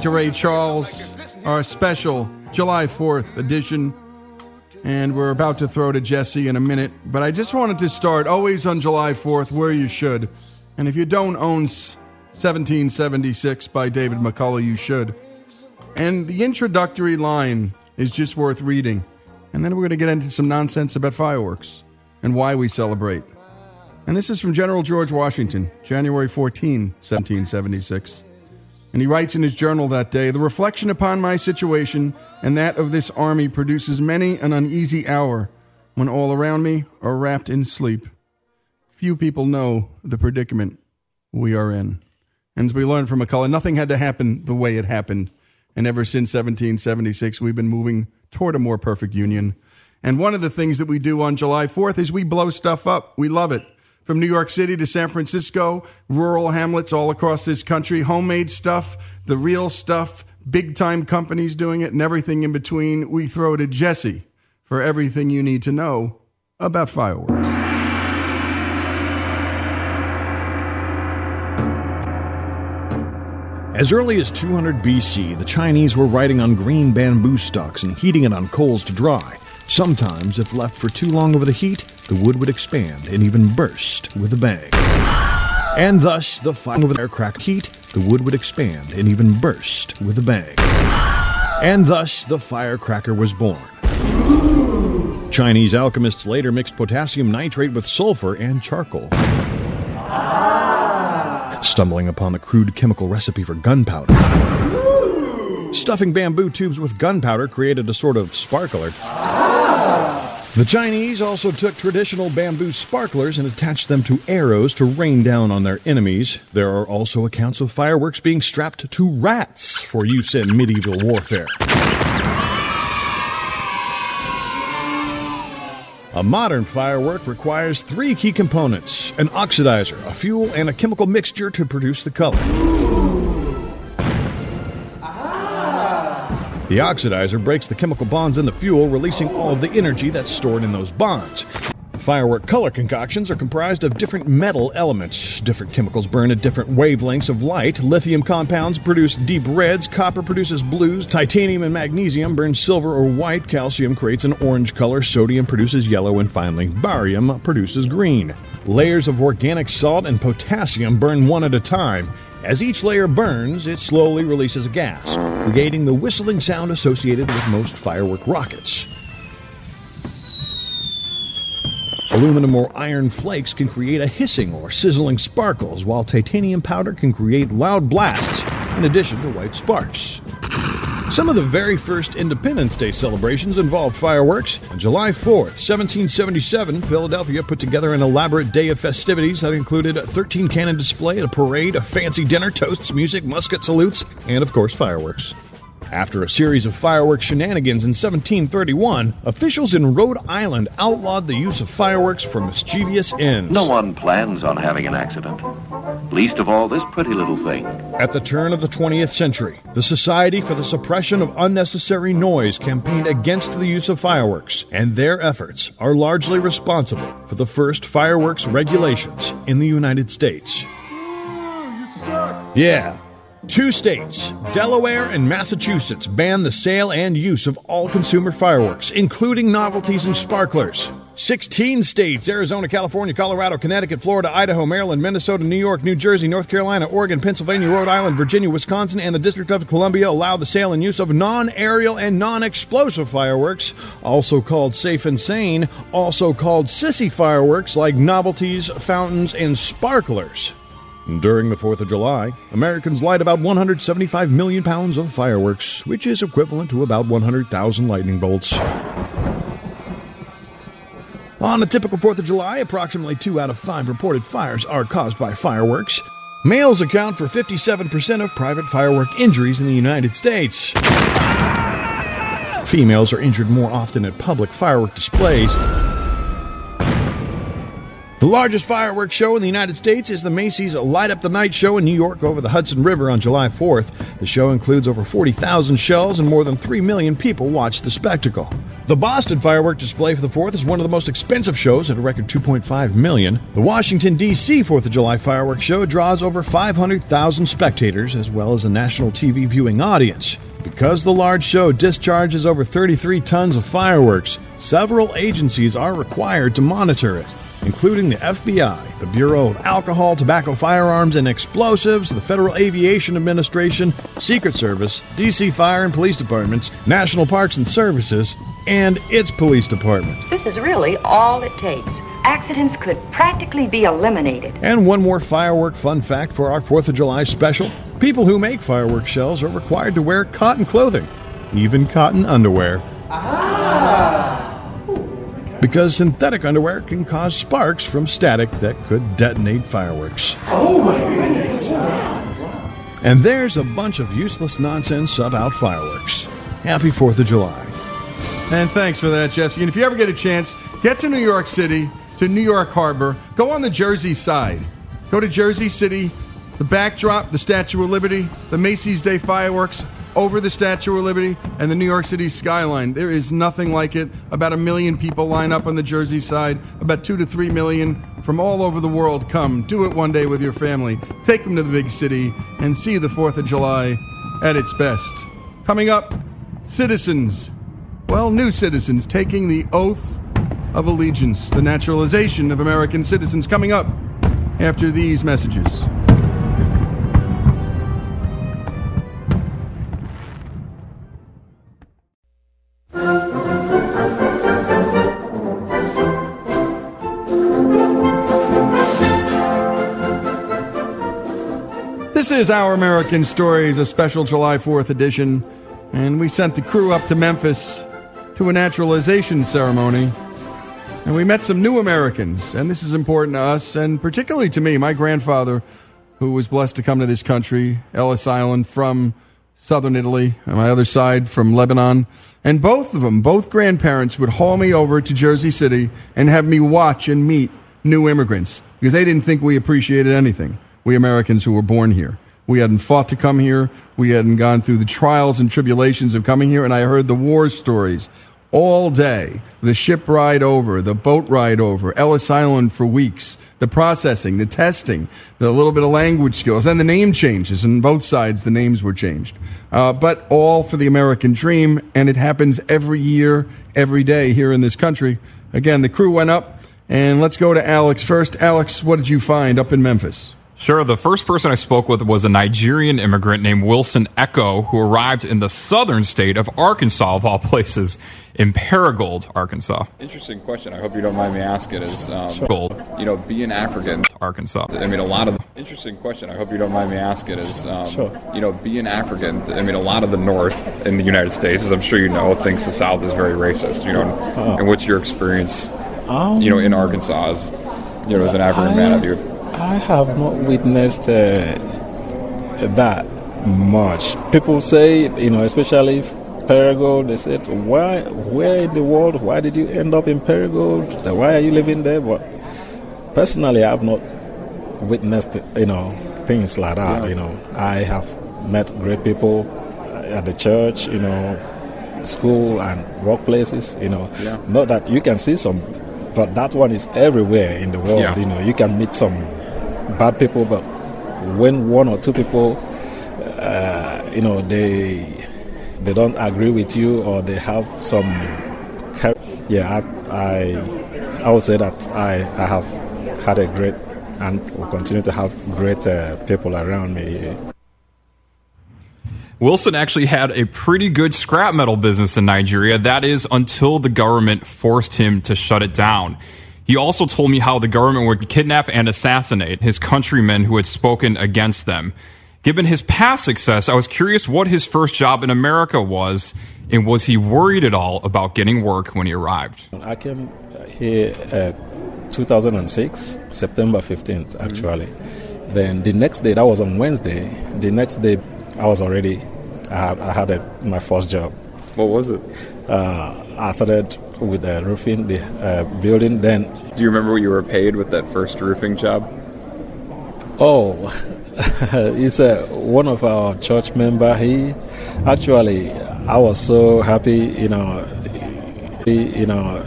listening to Ray Charles, our special July 4th edition. And we're about to throw to Jesse in a minute. But I just wanted to start always on July 4th where you should. And if you don't own 1776 by David McCullough, you should. And the introductory line is just worth reading. And then we're going to get into some nonsense about fireworks and why we celebrate. And this is from General George Washington, January 14, 1776. And he writes in his journal that day The reflection upon my situation and that of this army produces many an uneasy hour when all around me are wrapped in sleep. Few people know the predicament we are in. And as we learned from McCullough, nothing had to happen the way it happened. And ever since 1776, we've been moving toward a more perfect union. And one of the things that we do on July 4th is we blow stuff up. We love it. From New York City to San Francisco, rural hamlets all across this country, homemade stuff, the real stuff, big time companies doing it, and everything in between. We throw to Jesse for everything you need to know about fireworks. As early as 200 BC, the Chinese were writing on green bamboo stalks and heating it on coals to dry. Sometimes, if left for too long over the heat, the wood would expand and even burst with a bang. And thus, the fire over the firecracker heat, the wood would expand and even burst with a bang. And thus, the firecracker was born. Chinese alchemists later mixed potassium nitrate with sulfur and charcoal stumbling upon the crude chemical recipe for gunpowder. Stuffing bamboo tubes with gunpowder created a sort of sparkler. The Chinese also took traditional bamboo sparklers and attached them to arrows to rain down on their enemies. There are also accounts of fireworks being strapped to rats for use in medieval warfare. A modern firework requires three key components an oxidizer, a fuel, and a chemical mixture to produce the color. The oxidizer breaks the chemical bonds in the fuel, releasing all of the energy that's stored in those bonds. Firework color concoctions are comprised of different metal elements. Different chemicals burn at different wavelengths of light. Lithium compounds produce deep reds, copper produces blues, titanium and magnesium burn silver or white, calcium creates an orange color, sodium produces yellow, and finally, barium produces green. Layers of organic salt and potassium burn one at a time. As each layer burns, it slowly releases a gas, negating the whistling sound associated with most firework rockets. Aluminum or iron flakes can create a hissing or sizzling sparkles, while titanium powder can create loud blasts, in addition to white sparks. Some of the very first Independence Day celebrations involved fireworks. On July 4th, 1777, Philadelphia put together an elaborate day of festivities that included a 13 cannon display, a parade, a fancy dinner, toasts, music, musket salutes, and of course, fireworks. After a series of fireworks shenanigans in 1731, officials in Rhode Island outlawed the use of fireworks for mischievous ends. No one plans on having an accident. Least of all this pretty little thing. At the turn of the 20th century, the Society for the Suppression of Unnecessary Noise campaigned against the use of fireworks, and their efforts are largely responsible for the first fireworks regulations in the United States. Yeah. Two states, Delaware and Massachusetts, ban the sale and use of all consumer fireworks, including novelties and sparklers. 16 states Arizona, California, Colorado, Connecticut, Florida, Idaho, Maryland, Minnesota, New York, New Jersey, North Carolina, Oregon, Pennsylvania, Rhode Island, Virginia, Wisconsin, and the District of Columbia allow the sale and use of non aerial and non explosive fireworks, also called safe and sane, also called sissy fireworks like novelties, fountains, and sparklers. During the 4th of July, Americans light about 175 million pounds of fireworks, which is equivalent to about 100,000 lightning bolts. On a typical 4th of July, approximately 2 out of 5 reported fires are caused by fireworks. Males account for 57% of private firework injuries in the United States. Females are injured more often at public firework displays. The largest fireworks show in the United States is the Macy's Light Up the Night show in New York over the Hudson River on July 4th. The show includes over 40,000 shells and more than 3 million people watch the spectacle. The Boston firework display for the 4th is one of the most expensive shows at a record 2.5 million. The Washington D.C. 4th of July fireworks show draws over 500,000 spectators as well as a national TV viewing audience. Because the large show discharges over 33 tons of fireworks, several agencies are required to monitor it including the FBI, the Bureau of Alcohol, Tobacco, Firearms, and Explosives, the Federal Aviation Administration, Secret Service, DC Fire and Police Departments, National Parks and Services, and its police department. This is really all it takes. Accidents could practically be eliminated. And one more firework fun fact for our 4th of July special people who make firework shells are required to wear cotton clothing, even cotton underwear. Ah! Because synthetic underwear can cause sparks from static that could detonate fireworks. Oh my goodness. And there's a bunch of useless nonsense about fireworks. Happy 4th of July. And thanks for that, Jesse. And if you ever get a chance, get to New York City, to New York Harbor, go on the Jersey side. Go to Jersey City, the backdrop, the Statue of Liberty, the Macy's Day fireworks, over the Statue of Liberty and the New York City skyline. There is nothing like it. About a million people line up on the Jersey side. About two to three million from all over the world come. Do it one day with your family. Take them to the big city and see the 4th of July at its best. Coming up, citizens. Well, new citizens taking the oath of allegiance, the naturalization of American citizens coming up after these messages. Is Our American Stories, a special July 4th edition, and we sent the crew up to Memphis to a naturalization ceremony. And we met some new Americans, and this is important to us, and particularly to me. My grandfather, who was blessed to come to this country, Ellis Island, from southern Italy, on my other side from Lebanon. And both of them, both grandparents, would haul me over to Jersey City and have me watch and meet new immigrants because they didn't think we appreciated anything we Americans who were born here. We hadn't fought to come here. We hadn't gone through the trials and tribulations of coming here. And I heard the war stories all day the ship ride over, the boat ride over, Ellis Island for weeks, the processing, the testing, the little bit of language skills, and the name changes. And both sides, the names were changed. Uh, but all for the American dream. And it happens every year, every day here in this country. Again, the crew went up. And let's go to Alex first. Alex, what did you find up in Memphis? Sure. The first person I spoke with was a Nigerian immigrant named Wilson Echo, who arrived in the southern state of Arkansas, of all places, in Paragould, Arkansas. Interesting question. I hope you don't mind me asking. Is um, Gold, you know, being African, Arkansas. I mean, a lot of the, interesting question. I hope you don't mind me asking. Is um, you know, being African. I mean, a lot of the North in the United States, as I'm sure you know, thinks the South is very racist. You know, and, and what's your experience? you know, in Arkansas, as you know, as an African man, of you. I have not witnessed uh, that much. People say, you know, especially Paragould, they said, why, where in the world, why did you end up in Paragould? Why are you living there? But personally, I have not witnessed, you know, things like that. Yeah. You know, I have met great people at the church, you know, school and workplaces, you know. Yeah. Not that you can see some, but that one is everywhere in the world. Yeah. You know, you can meet some bad people, but when one or two people, uh, you know, they they don't agree with you or they have some, yeah, I, I I would say that I, I have had a great and will continue to have great uh, people around me. Wilson actually had a pretty good scrap metal business in Nigeria. That is until the government forced him to shut it down. He also told me how the government would kidnap and assassinate his countrymen who had spoken against them. Given his past success, I was curious what his first job in America was, and was he worried at all about getting work when he arrived? I came here uh, 2006, September 15th, actually. Mm-hmm. Then the next day, that was on Wednesday, the next day I was already, I had, I had a, my first job. What was it? Uh, I started with the roofing, the uh, building. Then, do you remember what you were paid with that first roofing job? Oh, it's uh, one of our church member. He actually, I was so happy. You know, he, you know,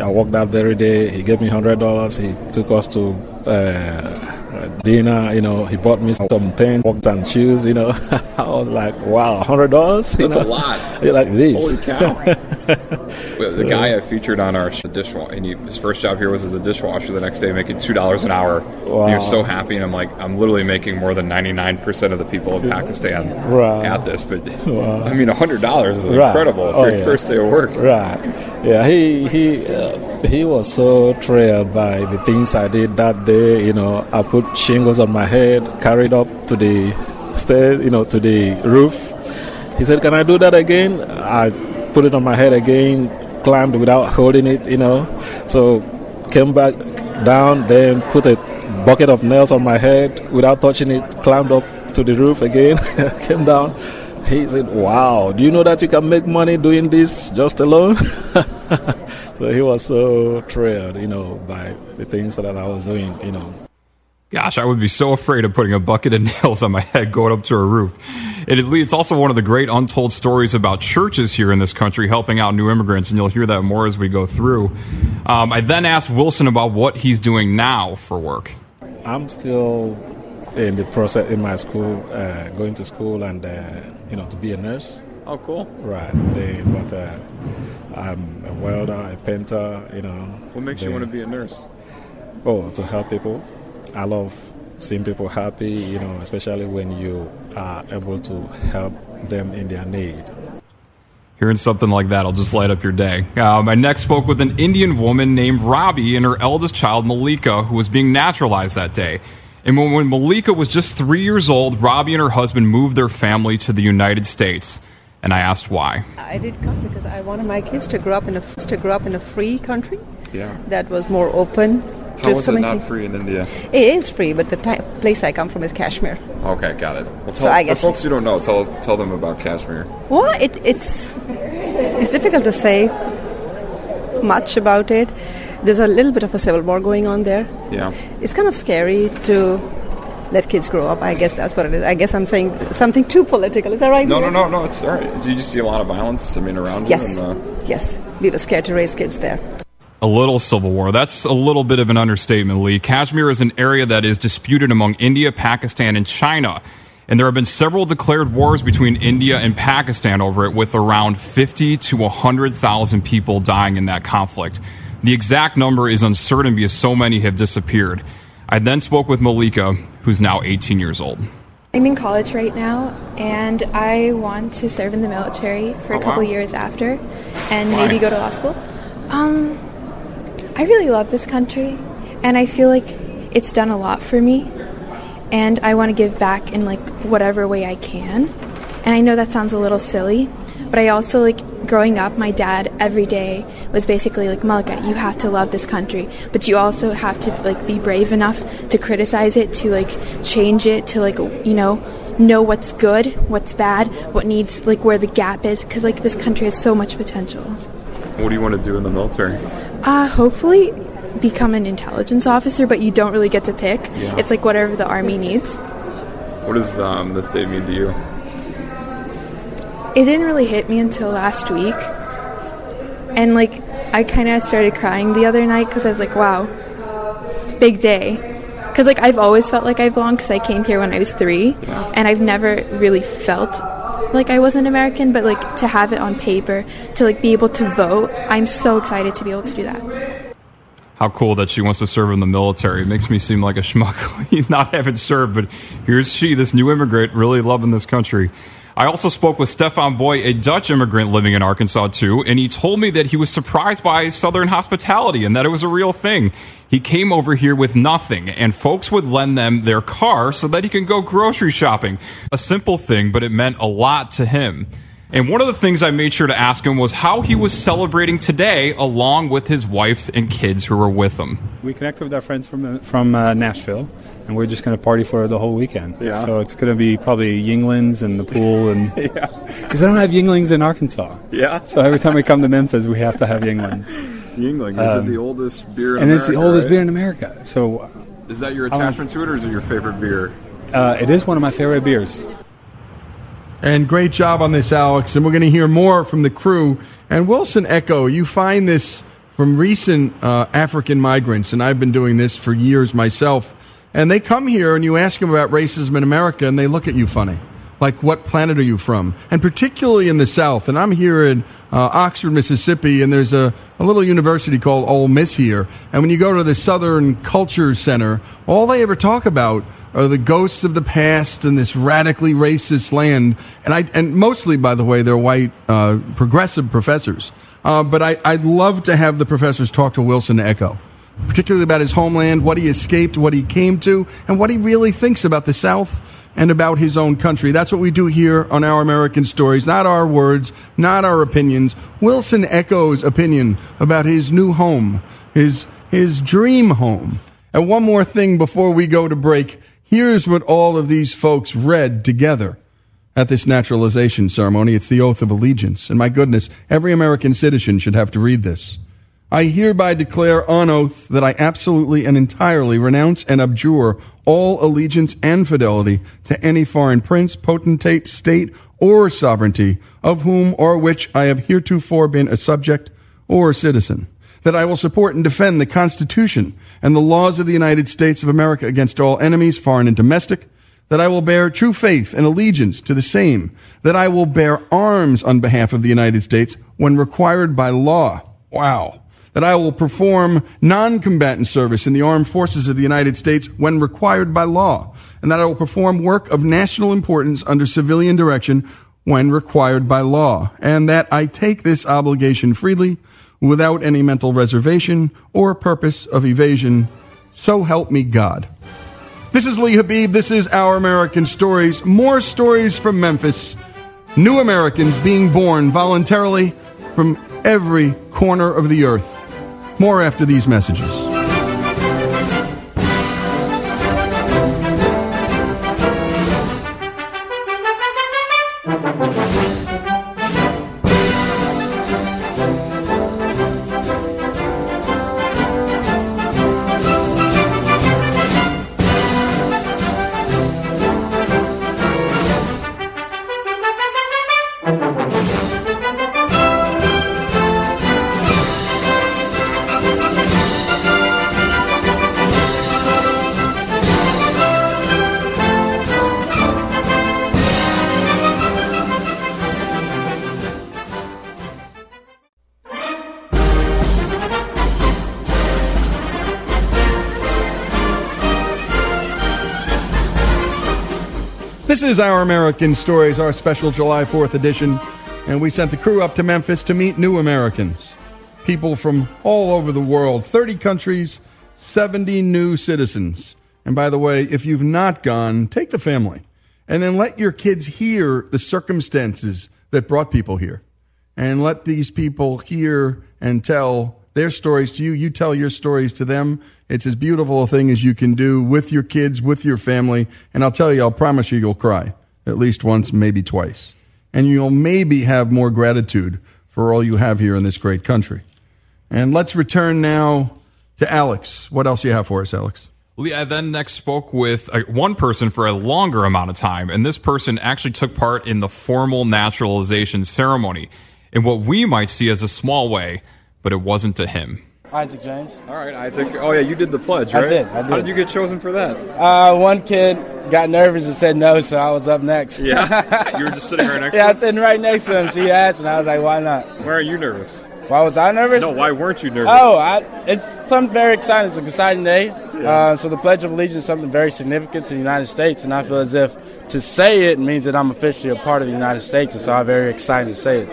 I worked that very day. He gave me hundred dollars. He took us to uh, dinner. You know, he bought me some pants and shoes. You know, I was like, wow, hundred dollars. That's know? a lot. You like this. Holy cow! the guy I featured on our dishwasher, and he, his first job here was as a dishwasher. The next day, making two dollars an hour. Wow. He was so happy, and I'm like, I'm literally making more than 99 percent of the people in Pakistan right. at this. But wow. I mean, hundred dollars is right. incredible for oh, your yeah. first day of work. Right. Yeah. He he uh, he was so thrilled by the things I did that day. You know, I put shingles on my head, carried up to the stairs, you know, to the roof. He said, "Can I do that again?" I put it on my head again, climbed without holding it, you know. So came back down, then put a bucket of nails on my head without touching it, climbed up to the roof again, came down. He said, Wow, do you know that you can make money doing this just alone? so he was so thrilled, you know, by the things that I was doing, you know. Gosh, I would be so afraid of putting a bucket of nails on my head going up to a roof. it's also one of the great untold stories about churches here in this country helping out new immigrants, and you'll hear that more as we go through. Um, I then asked Wilson about what he's doing now for work. I'm still in the process in my school, uh, going to school, and uh, you know to be a nurse. Oh, cool. Right, they, but uh, I'm a welder, a painter. You know. What makes they, you want to be a nurse? Oh, to help people I love seeing people happy, you know, especially when you are able to help them in their need. Hearing something like that will just light up your day. Um, I next spoke with an Indian woman named Robbie and her eldest child, Malika, who was being naturalized that day. And when, when Malika was just three years old, Robbie and her husband moved their family to the United States. And I asked why. I did come because I wanted my kids to grow up in a to grow up in a free country. Yeah. That was more open, how is it not free in India? It is free, but the t- place I come from is Kashmir. Okay, got it. Well, tell, so I guess for folks who don't know, tell tell them about Kashmir. Well, it, it's it's difficult to say much about it. There's a little bit of a civil war going on there. Yeah, it's kind of scary to let kids grow up. I guess that's what it is. I guess I'm saying something too political. Is that right? No, no, no, no. It's all right. Do you just see a lot of violence? I mean, around yes. you? Yes, uh... yes. We were scared to raise kids there a little civil war. That's a little bit of an understatement, Lee. Kashmir is an area that is disputed among India, Pakistan, and China. And there have been several declared wars between India and Pakistan over it, with around 50 to 100,000 people dying in that conflict. The exact number is uncertain because so many have disappeared. I then spoke with Malika, who's now 18 years old. I'm in college right now, and I want to serve in the military for a oh, couple wow. years after, and Why? maybe go to law school. Um, I really love this country, and I feel like it's done a lot for me, and I want to give back in like whatever way I can. And I know that sounds a little silly, but I also like growing up, my dad every day was basically like, Malika, you have to love this country, but you also have to like be brave enough to criticize it, to like change it, to like, you know, know what's good, what's bad, what needs, like where the gap is, because like this country has so much potential. What do you want to do in the military? Uh, hopefully become an intelligence officer, but you don't really get to pick. Yeah. It's like whatever the army needs. What does um, this day mean to you? It didn't really hit me until last week. And like, I kind of started crying the other night because I was like, wow, it's a big day. Because like, I've always felt like I belong because I came here when I was three, yeah. and I've never really felt like I was an American, but like to have it on paper, to like be able to vote, I'm so excited to be able to do that. how cool that she wants to serve in the military. It makes me seem like a schmuck not having served, but here's she, this new immigrant, really loving this country. I also spoke with Stefan Boy, a Dutch immigrant living in Arkansas too, and he told me that he was surprised by Southern hospitality and that it was a real thing. He came over here with nothing, and folks would lend them their car so that he can go grocery shopping. A simple thing, but it meant a lot to him. And one of the things I made sure to ask him was how he was celebrating today along with his wife and kids who were with him. We connected with our friends from, from uh, Nashville and we're just going to party for the whole weekend. Yeah. So it's going to be probably Yuenglings and the pool, and yeah, because I don't have Yuenglings in Arkansas. Yeah. So every time we come to Memphis, we have to have Yuengling. Yuengling is Um, it the oldest beer in and America? it's the oldest right? beer in America. So Is that your attachment to it, or is it your favorite beer? uh, it is one of my favorite beers. And great job on this, Alex. And we're going to hear more from the crew. And Wilson Echo, you find this from recent uh, African migrants, and I've been doing this for years myself. And they come here and you ask them about racism in America, and they look at you funny. Like, what planet are you from? And particularly in the South. And I'm here in uh, Oxford, Mississippi, and there's a, a little university called Ole Miss here. And when you go to the Southern Culture Center, all they ever talk about are the ghosts of the past and this radically racist land. And I, and mostly, by the way, they're white, uh, progressive professors. Uh, but I, I'd love to have the professors talk to Wilson Echo, particularly about his homeland, what he escaped, what he came to, and what he really thinks about the South and about his own country. That's what we do here on Our American Stories. Not our words, not our opinions. Wilson Echo's opinion about his new home, his, his dream home. And one more thing before we go to break. Here's what all of these folks read together at this naturalization ceremony. It's the oath of allegiance. And my goodness, every American citizen should have to read this. I hereby declare on oath that I absolutely and entirely renounce and abjure all allegiance and fidelity to any foreign prince, potentate, state, or sovereignty of whom or which I have heretofore been a subject or citizen. That I will support and defend the Constitution and the laws of the United States of America against all enemies, foreign and domestic. That I will bear true faith and allegiance to the same. That I will bear arms on behalf of the United States when required by law. Wow that I will perform non-combatant service in the armed forces of the United States when required by law, and that I will perform work of national importance under civilian direction when required by law, and that I take this obligation freely without any mental reservation or purpose of evasion. So help me God. This is Lee Habib. This is Our American Stories. More stories from Memphis. New Americans being born voluntarily from every corner of the earth. More after these messages. Is Our American Stories, our special July 4th edition, and we sent the crew up to Memphis to meet new Americans. People from all over the world, 30 countries, 70 new citizens. And by the way, if you've not gone, take the family and then let your kids hear the circumstances that brought people here. And let these people hear and tell their stories to you. You tell your stories to them. It's as beautiful a thing as you can do with your kids, with your family. And I'll tell you, I'll promise you, you'll cry at least once, maybe twice. And you'll maybe have more gratitude for all you have here in this great country. And let's return now to Alex. What else do you have for us, Alex? I then next spoke with uh, one person for a longer amount of time, and this person actually took part in the formal naturalization ceremony in what we might see as a small way, but it wasn't to him. Isaac James. All right, Isaac. Oh yeah, you did the pledge, I right? did, I did. How did you get chosen for that? Uh, one kid got nervous and said no, so I was up next. Yeah, you were just sitting right next. yeah, to I him? was sitting right next to him. She asked, and I was like, "Why not?" Why are you nervous? Why was I nervous? No, why weren't you nervous? Oh, I, it's something very exciting. It's an exciting day. Uh, so the Pledge of Allegiance is something very significant to the United States, and I feel as if to say it means that I'm officially a part of the United States, and so I'm very excited to say it.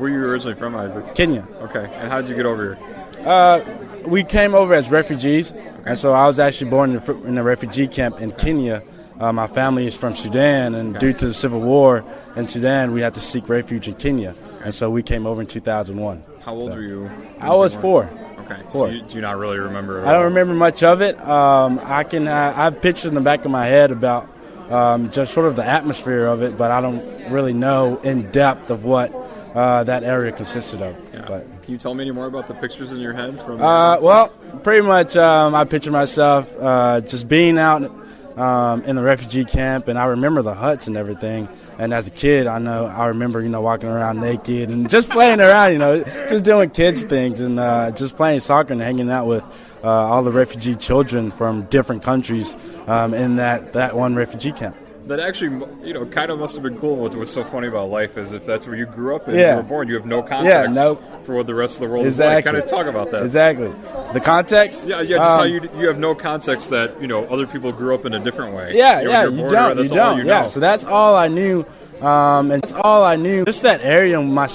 Where are you originally from, Isaac? Kenya. Okay. And how did you get over here? Uh, we came over as refugees, and so I was actually born in a, in a refugee camp in Kenya. Uh, my family is from Sudan, and due to the civil war in Sudan, we had to seek refuge in Kenya, and so we came over in 2001. How old So- were you? I was four. Okay. So you, do you not really remember? I don't remember much of it. Um, I can uh, I have pictures in the back of my head about um, just sort of the atmosphere of it, but I don't really know in depth of what uh, that area consisted of. But Can you tell me any more about the pictures in your head from? uh, well, pretty much um, I picture myself uh, just being out um, in the refugee camp, and I remember the huts and everything. And as a kid, I know I remember you know walking around naked and just playing around, you know, just doing kids things and uh, just playing soccer and hanging out with uh, all the refugee children from different countries um, in that that one refugee camp. That actually, you know, kind of must have been cool. What's, what's so funny about life is if that's where you grew up and Yeah. you were born, you have no context Yeah, no- for what the rest of the world Exactly. is like. Kind of talk about that. Exactly. The context. Yeah, yeah. Just how Um, you you have no context that you know other people grew up in a different way. Yeah, You're- yeah, you're you don't, you that's all don't. you yeah, know. so that's all I knew, um, and that's all I knew. Just that area, my,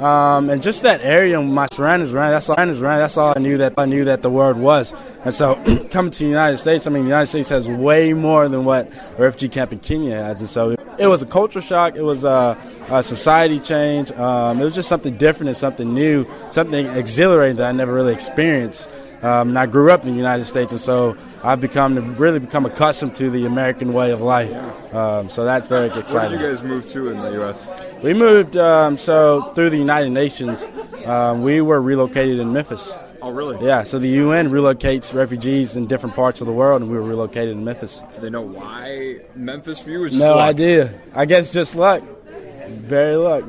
um, and just that area, my surroundings around. That's all. Surroundings around. That's all I knew that I knew that the word was. And so, coming to the United States, I mean, the United States has way more than what a refugee camp in Kenya has, and so it was a culture shock. It was a, a society change. Um, it was just something different and something new, something exhilarating that I never really experienced. Um, and I grew up in the United States, and so I've become really become accustomed to the American way of life. Um, so that's very Where exciting. did you guys move to in the U.S.? We moved um, so through the United Nations. Um, we were relocated in Memphis. Oh, really? Yeah. So the UN relocates refugees in different parts of the world, and we were relocated in Memphis. Do they know why Memphis for you? Is just No luck? idea. I guess just luck. Very luck.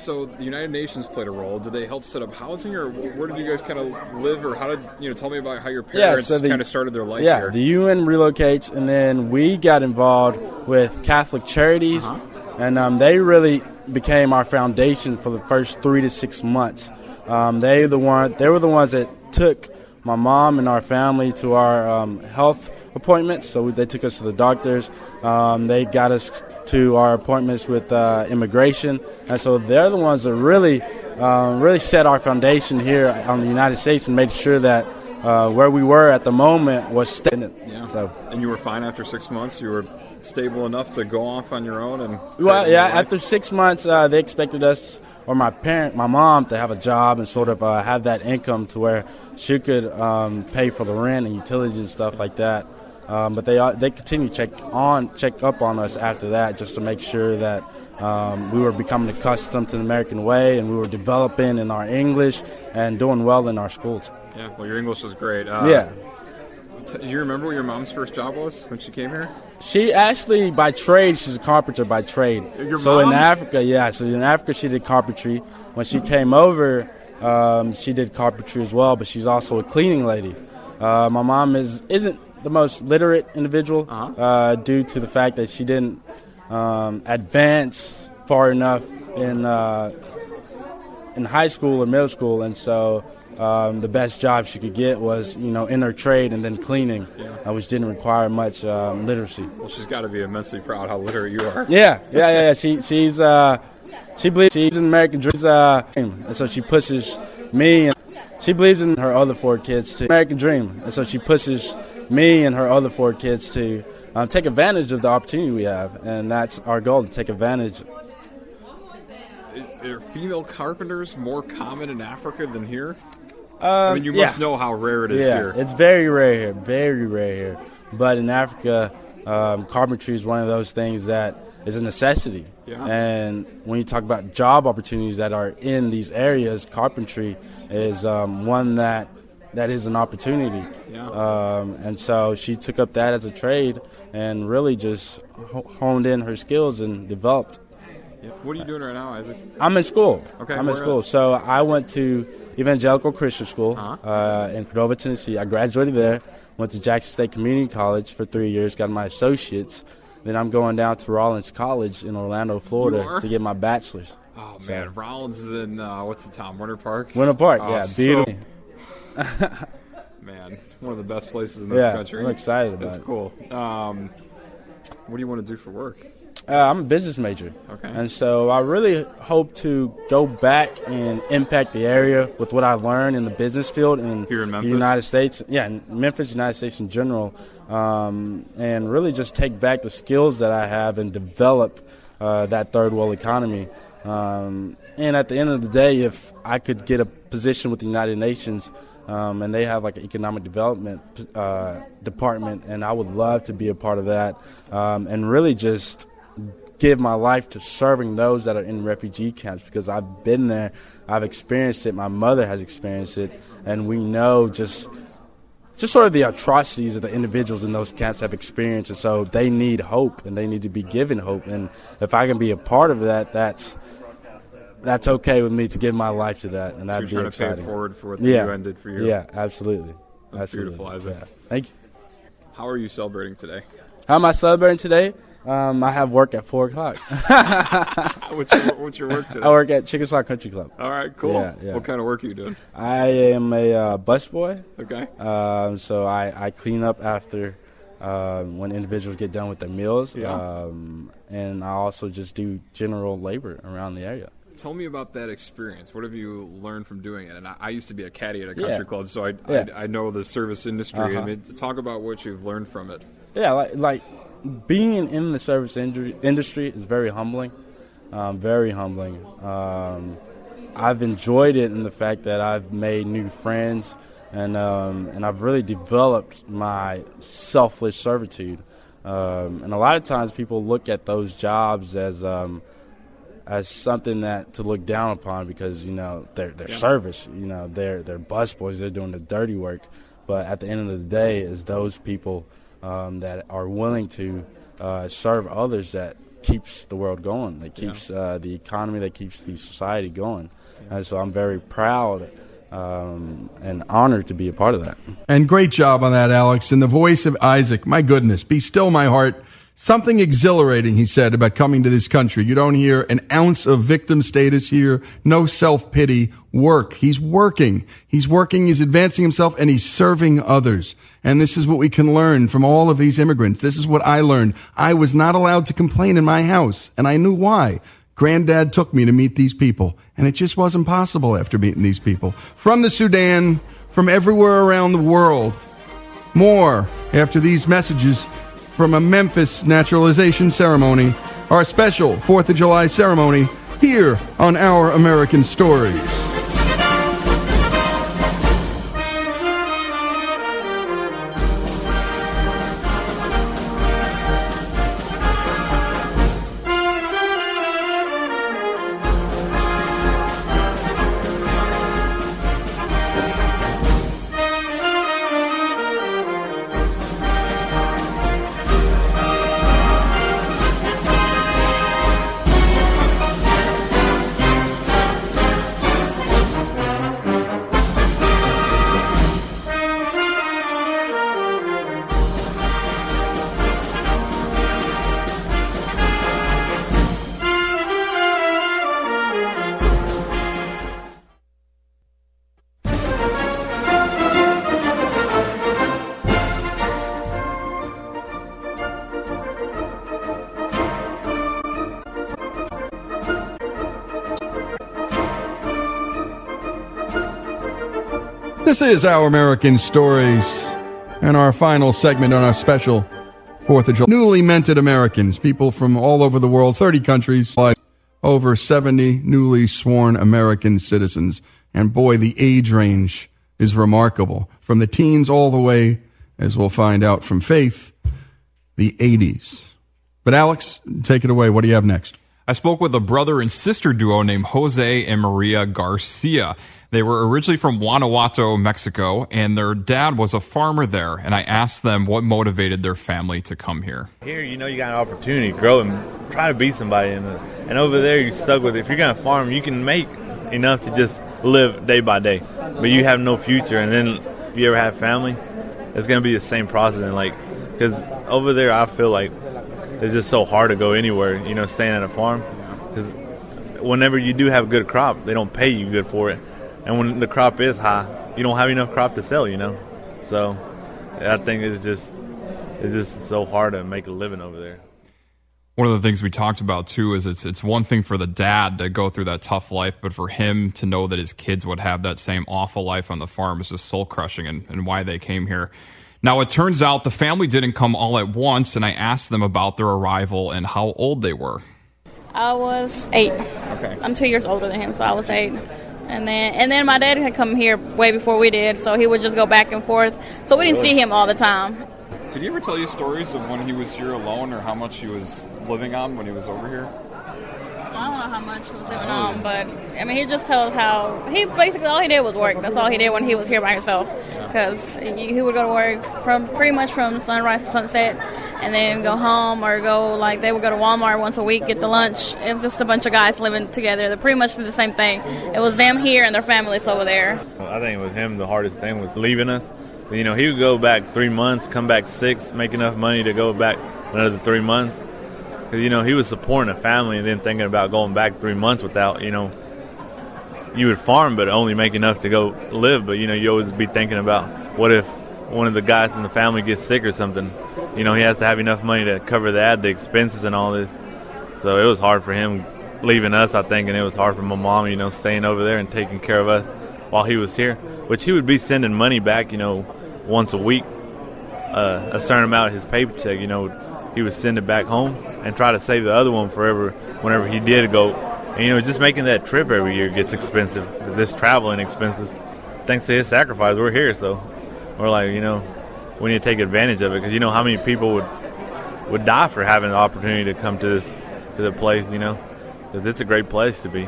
So the United Nations played a role. Did they help set up housing, or where did you guys kind of live, or how did you know? Tell me about how your parents so kind of started their life yeah, here. the UN relocates, and then we got involved with Catholic Charities, Uh-huh. and um, they really became our foundation for the first three to six months. Um, they the one, they were the ones that took my mom and our family to our um, health appointments. So they took us to the doctors. Um, they got us to our appointments with uh, immigration, and so they're the ones that really, um, really set our foundation here on the United States and made sure that uh, where we were at the moment was stable. yeah. So, and you were fine after six months. You were stable enough to go off on your own and. well, yeah. After six months, uh, they expected us or my parent, my mom, to have a job and sort of uh, have that income to where she could um, pay for the rent and utilities and stuff like that. Um, but they uh, they continue to check on check up on us after that just to make sure that um, we were becoming accustomed to the American way and we were developing in our English and doing well in our schools. Yeah. Well, your English is great. Uh, Yeah. T- do you remember what your mom's first job was when she came here? She actually, by trade, she's a carpenter by trade. Your so mom? in Africa, yeah. So in Africa, she did carpentry. When she came over, um, she did carpentry as well. But she's also a cleaning lady. Uh, my mom is isn't the most literate individual Uh-huh. uh, due to the fact that she didn't um, advance far enough in uh, in high school or middle school, and so um, the best job she could get was you know in her trade and then cleaning, uh, which didn't require much um, literacy. Well, she's got to be immensely proud how literate you are. Yeah, yeah, yeah. yeah. She she's uh, she believes she's an American dream, uh, and so she pushes me and she believes in her other four kids to American dream, and so she pushes me and her other four kids to um, take advantage of the opportunity we have, and that's our goal to take advantage. Are female carpenters more common in Africa than here? Um, I mean, you must yeah. know how rare it is yeah, here. it's very rare here, very rare here. But in Africa, um, carpentry is one of those things that is a necessity. Yeah. And when you talk about job opportunities that are in these areas, carpentry is um, one that that is an opportunity. Yeah. Um, and so she took up that as a trade and really just honed in her skills and developed. Yeah. What are you doing right now, Isaac? I'm in school. Okay, I'm in school. at? So I went to Evangelical Christian School Uh-huh. uh, in Cordova, Tennessee. I graduated there. Went to Jackson State Community College for three years. Got my associates. Then I'm going down to Rollins College in Orlando, Florida, to get my bachelor's. Oh So- man, Rollins is in uh, what's the town? Winter Park. Winter Park, Oh, yeah, so- beautiful. man, one of the best places in this Yeah, country. I'm excited about That's it. cool. Um, what do you want to do for work? Uh, I'm a business major. Okay. And so I really hope to go back and impact the area with what I learned in the business field in, Here in the United States. Yeah, in Memphis, United States in general. Um, and really just take back the skills that I have and develop uh, that third world economy. Um, and at the end of the day, if I could get a position with the United Nations, um, and they have like an economic development uh, department, and I would love to be a part of that, um, and really just give my life to serving those that are in refugee camps because I've been there, I've experienced it, my mother has experienced it, and we know just just sort of the atrocities that the individuals in those camps have experienced, and so they need hope and they need to be given hope. And if I can be a part of that, that's that's okay with me to give my life to that, and So that'd you're be trying to pay it forward for what the yeah. UN did for you. Yeah, absolutely. That's absolutely. beautiful, Isaac. Yeah. Thank you. How are you celebrating today? How am I celebrating today? Um, I have work at four o'clock. what's, your, what's your work today? I work at Chickasaw Country Club. All right, cool. Yeah, yeah. What kind of work are you doing? I am a uh, busboy. Okay. Um, so I, I clean up after um, when individuals get done with their meals. Yeah. Um, and I also just do general labor around the area. Tell me about that experience. What have you learned from doing it? And I, I used to be a caddy at a Yeah. country club, so I, Yeah. I, I know the service industry. I Uh-huh. mean, talk about what you've learned from it. Yeah, like, like being in the service industry, industry is very humbling. Um, very humbling. Um, I've enjoyed it in the fact that I've made new friends and um, and I've really developed my selfless servitude. Um, and a lot of times people look at those jobs as um, as something that to look down upon because you know they're they're Yeah. service. You know they're they're busboys. They're doing the dirty work. But at the end of the day, is those people um, that are willing to uh, serve others that keeps the world going. That Yeah. keeps uh, the economy. That keeps the society going. And so I'm very proud um, and honored to be a part of that. And great job on that, Alex. And the voice of Isaac, my goodness, be still my heart. Something exhilarating, he said, about coming to this country. You don't hear an ounce of victim status here, no self pity, work. He's working. He's working, he's advancing himself, and he's serving others. And this is what we can learn from all of these immigrants. This is what I learned. I was not allowed to complain in my house, and I knew why. Granddad took me to meet these people, and it just wasn't possible after meeting these people. From the Sudan, from everywhere around the world. More after these messages from a Memphis naturalization ceremony, our special 4th of July ceremony here on Our American Stories. Is Our American Stories, and our final segment on our special 4th of July. Newly minted Americans, people from all over the world, 30 countries, like over 70 newly sworn American citizens. And boy, the age range is remarkable. From the teens all the way, as we'll find out from Faith, the 80s. But Alex, take it away. What do you have next? I spoke with a brother and sister duo named Jose and Maria Garcia. They were originally from Guanajuato, Mexico, and their dad was a farmer there. And I asked them what motivated their family to come here. Here, you know, you got an opportunity to grow and try to be somebody, and, uh, and over there, you're stuck with. It. If you're gonna farm, you can make enough to just live day by day, but you have no future. And then if you ever have family, it's gonna be the same process. And like, because over there, I feel like it's just so hard to go anywhere. You know, staying at a farm, because whenever you do have a good crop, they don't pay you good for it, and when the crop is high, you don't have enough crop to sell. You know, so I think it's just it's just so hard to make a living over there. One of the things we talked about too is it's it's one thing for the dad to go through that tough life, but for him to know that his kids would have that same awful life on the farm is just soul crushing and, and why they came here. Now it turns out the family didn't come all at once, and I asked them about their arrival and how old they were. I was eight. Okay. I'm two years older than him, so I was eight. And then and then my dad had come here way before we did, so he would just go back and forth. So we didn't see him all the time. Did he ever tell you stories of when he was here alone or how much he was living on when he was over here? I don't know how much he was living oh. on, but I mean, he just tells how he basically all he did was work. That's all he did when he was here by himself. Because he would go to work from pretty much from sunrise to sunset, and then go home or go like they would go to Walmart once a week, get the lunch. It was just a bunch of guys living together. They pretty much did the same thing. It was them here and their families over there. I think with him, the hardest thing was leaving us. You know, he would go back three months, come back six, make enough money to go back another three months. Because, you know, he was supporting a family and then thinking about going back three months without, you know, you would farm but only make enough to go live. But, you know, you always be thinking about what if one of the guys in the family gets sick or something. You know, he has to have enough money to cover that, the expenses and all this. So it was hard for him leaving us, I think, and it was hard for my mom, you know, staying over there and taking care of us while he was here. Which he would be sending money back, you know, once a week, uh, a certain amount of his paycheck, you know, he would send it back home and try to save the other one forever whenever he did go. And, you know, just making that trip every year gets expensive. This traveling expenses. Thanks to his sacrifice, we're here, so we're like, you know, we need to take advantage of it because you know how many people would would die for having the opportunity to come to this to the place, you know, because it's a great place to be.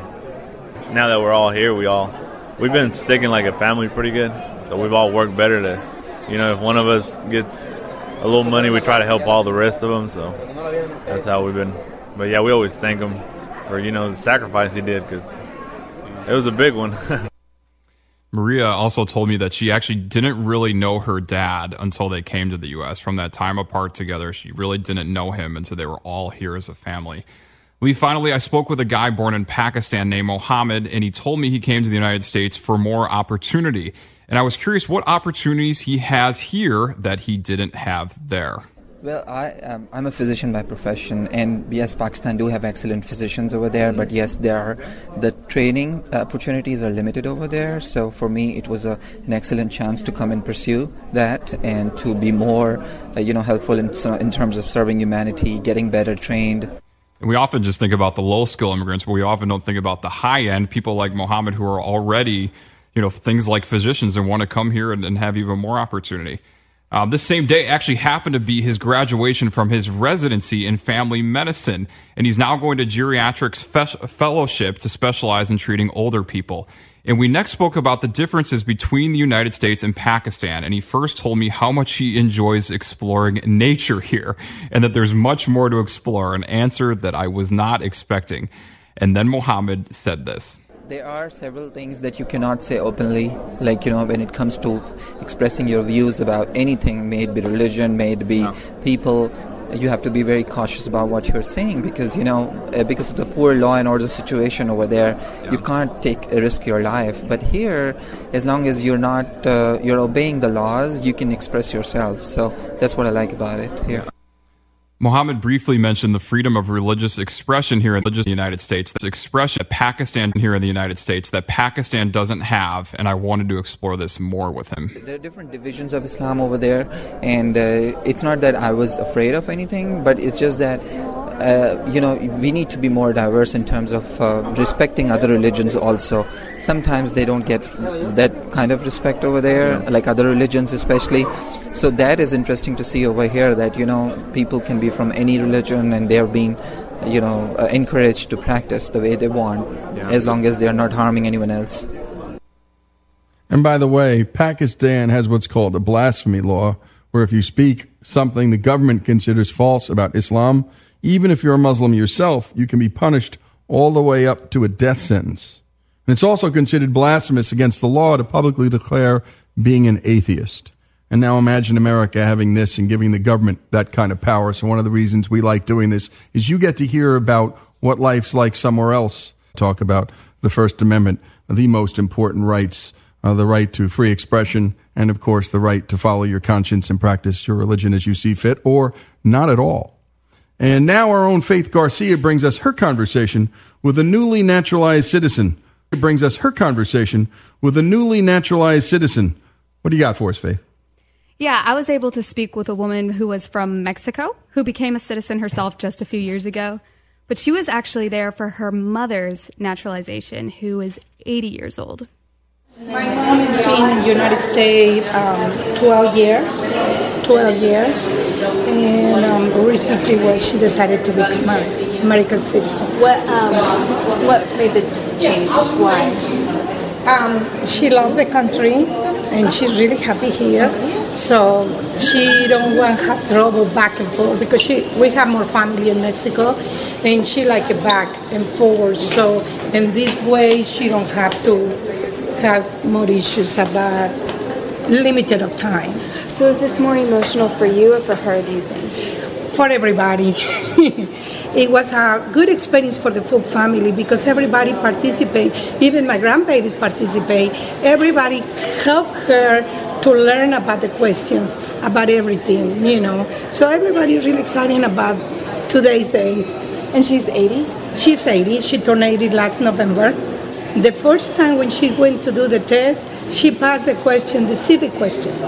Now that we're all here, we all we've been sticking like a family pretty good, so we've all worked better to you know, if one of us gets a little money, we try to help all the rest of them. So that's how we've been. But yeah, we always thank him for you know the sacrifice he did because it was a big one. Maria also told me that she actually didn't really know her dad until they came to the U.S. From that time apart together, she really didn't know him until they were all here as a family. Lee, finally, I spoke with a guy born in Pakistan named Mohammed, and he told me he came to the United States for more opportunity. And I was curious what opportunities he has here that he didn't have there. Well, I, um, I'm a physician by profession, and yes, Pakistan do have excellent physicians over there. But yes, there are the training opportunities are limited over there. So for me, it was a, an excellent chance to come and pursue that, and to be more, uh, you know, helpful in in terms of serving humanity, getting better trained. And we often just think about the low skill immigrants, but we often don't think about the high end people like Mohammed who are already you know things like physicians and want to come here and, and have even more opportunity. Um, this same day actually happened to be his graduation from his residency in family medicine, and he's now going to geriatrics fe- fellowship to specialize in treating older people. And we next spoke about the differences between the United States and Pakistan. And he first told me how much he enjoys exploring nature here and that there's much more to explore, an answer that I was not expecting. And then Mohammed said this. There are several things that you cannot say openly, like, you know, when it comes to expressing your views about anything, may it be religion, may it be yeah. people, you have to be very cautious about what you're saying because, you know, uh, because of the poor law and order situation over there, yeah. you can't take a risk your life. But here, as long as you're not, uh, you're obeying the laws, you can express yourself. So that's what I like about it here. Mohammed briefly mentioned the freedom of religious expression here in the United States. This expression that Pakistan here in the United States that Pakistan doesn't have, and I wanted to explore this more with him. There are different divisions of Islam over there, and uh, it's not that I was afraid of anything, but it's just that uh, you know, we need to be more diverse in terms of uh, respecting other religions also. Sometimes they don't get that kind of respect over there, like other religions especially. So that is interesting to see over here that, you know, people can be from any religion and they're being, you know, uh, encouraged to practice the way they want yeah. as long as they're not harming anyone else. And by the way, Pakistan has what's called a blasphemy law, where if you speak something the government considers false about Islam, even if you're a Muslim yourself, you can be punished all the way up to a death sentence. And it's also considered blasphemous against the law to publicly declare being an atheist. And now imagine America having this and giving the government that kind of power. So one of the reasons we like doing this is you get to hear about what life's like somewhere else. talk about the First Amendment, the most important rights, uh, the right to free expression, and of course, the right to follow your conscience and practice your religion as you see fit, or not at all. And now our own Faith Garcia brings us her conversation with a newly naturalized citizen. It brings us her conversation with a newly naturalized citizen. What do you got for us, Faith? Yeah, I was able to speak with a woman who was from Mexico, who became a citizen herself just a few years ago. But she was actually there for her mother's naturalization, who is 80 years old. My mom has been in the United States um, 12 years, 12 years, and um, recently well, she decided to become an American citizen. What um, what made the change? Why? Um, she loved the country, and she's really happy here. So she don't want to have trouble back and forth because she we have more family in Mexico, and she like it back and forward. So in this way, she don't have to have more issues about limited of time. So is this more emotional for you or for her? Do you think? For everybody. it was a good experience for the full family because everybody participate. Even my grandbabies participate. Everybody helped her to learn about the questions, about everything, you know. So everybody is really excited about today's days. And she's 80? She's 80. She turned 80 last November. The first time when she went to do the test, she passed the question, the civic question.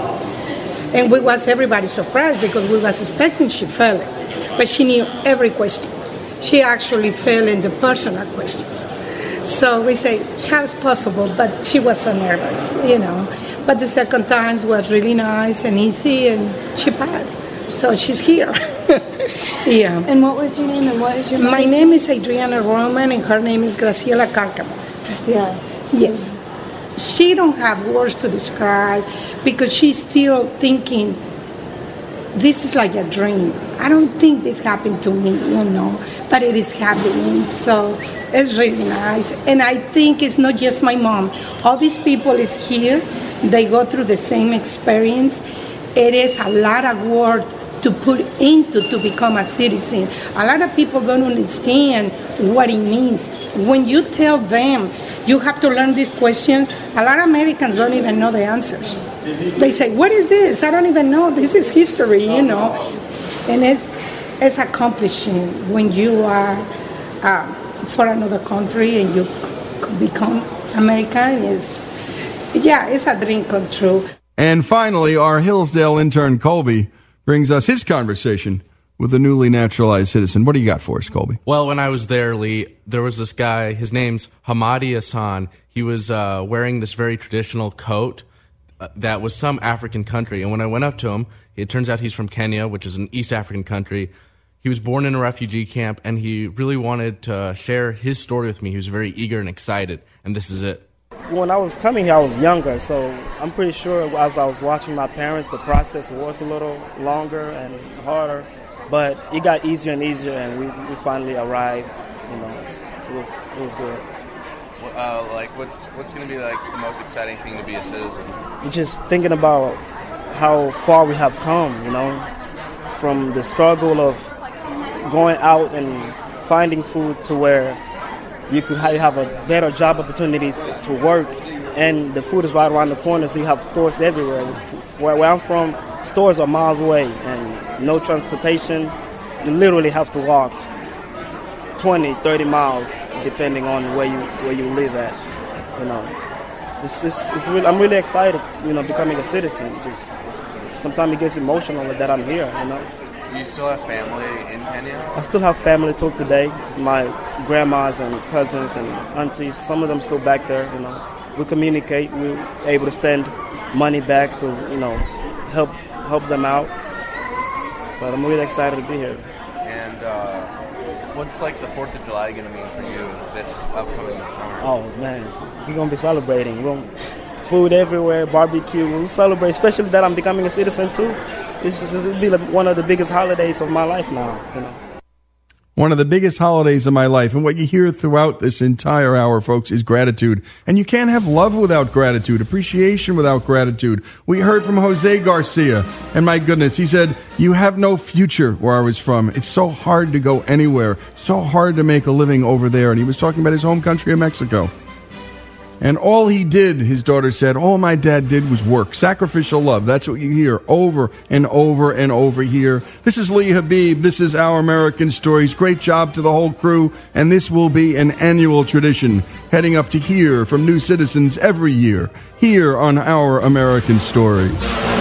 And we was everybody surprised because we was expecting she failed. But she knew every question. She actually failed in the personal questions. So we say, how's possible? But she was so nervous, you know. But the second times was really nice and easy, and she passed. So she's here. yeah. And what was your name and what is your My name is Adriana Roman, and her name is Graciela Cárcamo. Graciela. Yes. She don't have words to describe because she's still thinking this is like a dream. I don't think this happened to me, you know, but it is happening. So it's really nice. And I think it's not just my mom. All these people is here. They go through the same experience. It is a lot of work to put into to become a citizen. A lot of people don't understand what it means. When you tell them you have to learn these questions, a lot of Americans don't even know the answers. They say, "What is this? I don't even know. This is history," you know. And it's it's accomplishing when you are uh, for another country and you become American. Is yeah, it's a dream come true. And finally, our Hillsdale intern Colby brings us his conversation with a newly naturalized citizen. What do you got for us, Colby? Well, when I was there, Lee, there was this guy. His name's Hamadi Hassan. He was uh, wearing this very traditional coat uh, that was some African country. And when I went up to him, it turns out he's from Kenya, which is an East African country. He was born in a refugee camp, and he really wanted to share his story with me. He was very eager and excited, and this is it. When I was coming here, I was younger, so I'm pretty sure as I was watching my parents, the process was a little longer and harder, but it got easier and easier, and we, we finally arrived. You know, it was it was good. Uh, like, what's what's going to be like the most exciting thing to be a citizen? Just thinking about how far we have come, you know, from the struggle of going out and finding food to where you could have, you have a better job opportunities to work, and the food is right around the corner, so you have stores everywhere. Where, where I'm from, stores are miles away, and no transportation. You literally have to walk 20, 30 miles, depending on where you where you live at. You know, it's it's, it's really, I'm really excited. You know, becoming a citizen. Just sometimes it gets emotional that I'm here. You know. Do you still have family in Kenya? I still have family till today. My grandmas and cousins and aunties. Some of them still back there. You know, we communicate. We're able to send money back to you know help help them out. But I'm really excited to be here. And uh, what's like the Fourth of July going to mean for you this upcoming summer? Oh man, we're gonna be celebrating. We're gonna, food everywhere, barbecue. We'll celebrate, especially that I'm becoming a citizen too. This, is, this will be like one of the biggest holidays of my life now. You know. One of the biggest holidays of my life. And what you hear throughout this entire hour, folks, is gratitude. And you can't have love without gratitude, appreciation without gratitude. We heard from Jose Garcia, and my goodness, he said, You have no future where I was from. It's so hard to go anywhere, so hard to make a living over there. And he was talking about his home country of Mexico. And all he did, his daughter said, all my dad did was work. Sacrificial love. That's what you hear over and over and over here. This is Lee Habib. This is Our American Stories. Great job to the whole crew. And this will be an annual tradition, heading up to hear from new citizens every year, here on Our American Stories.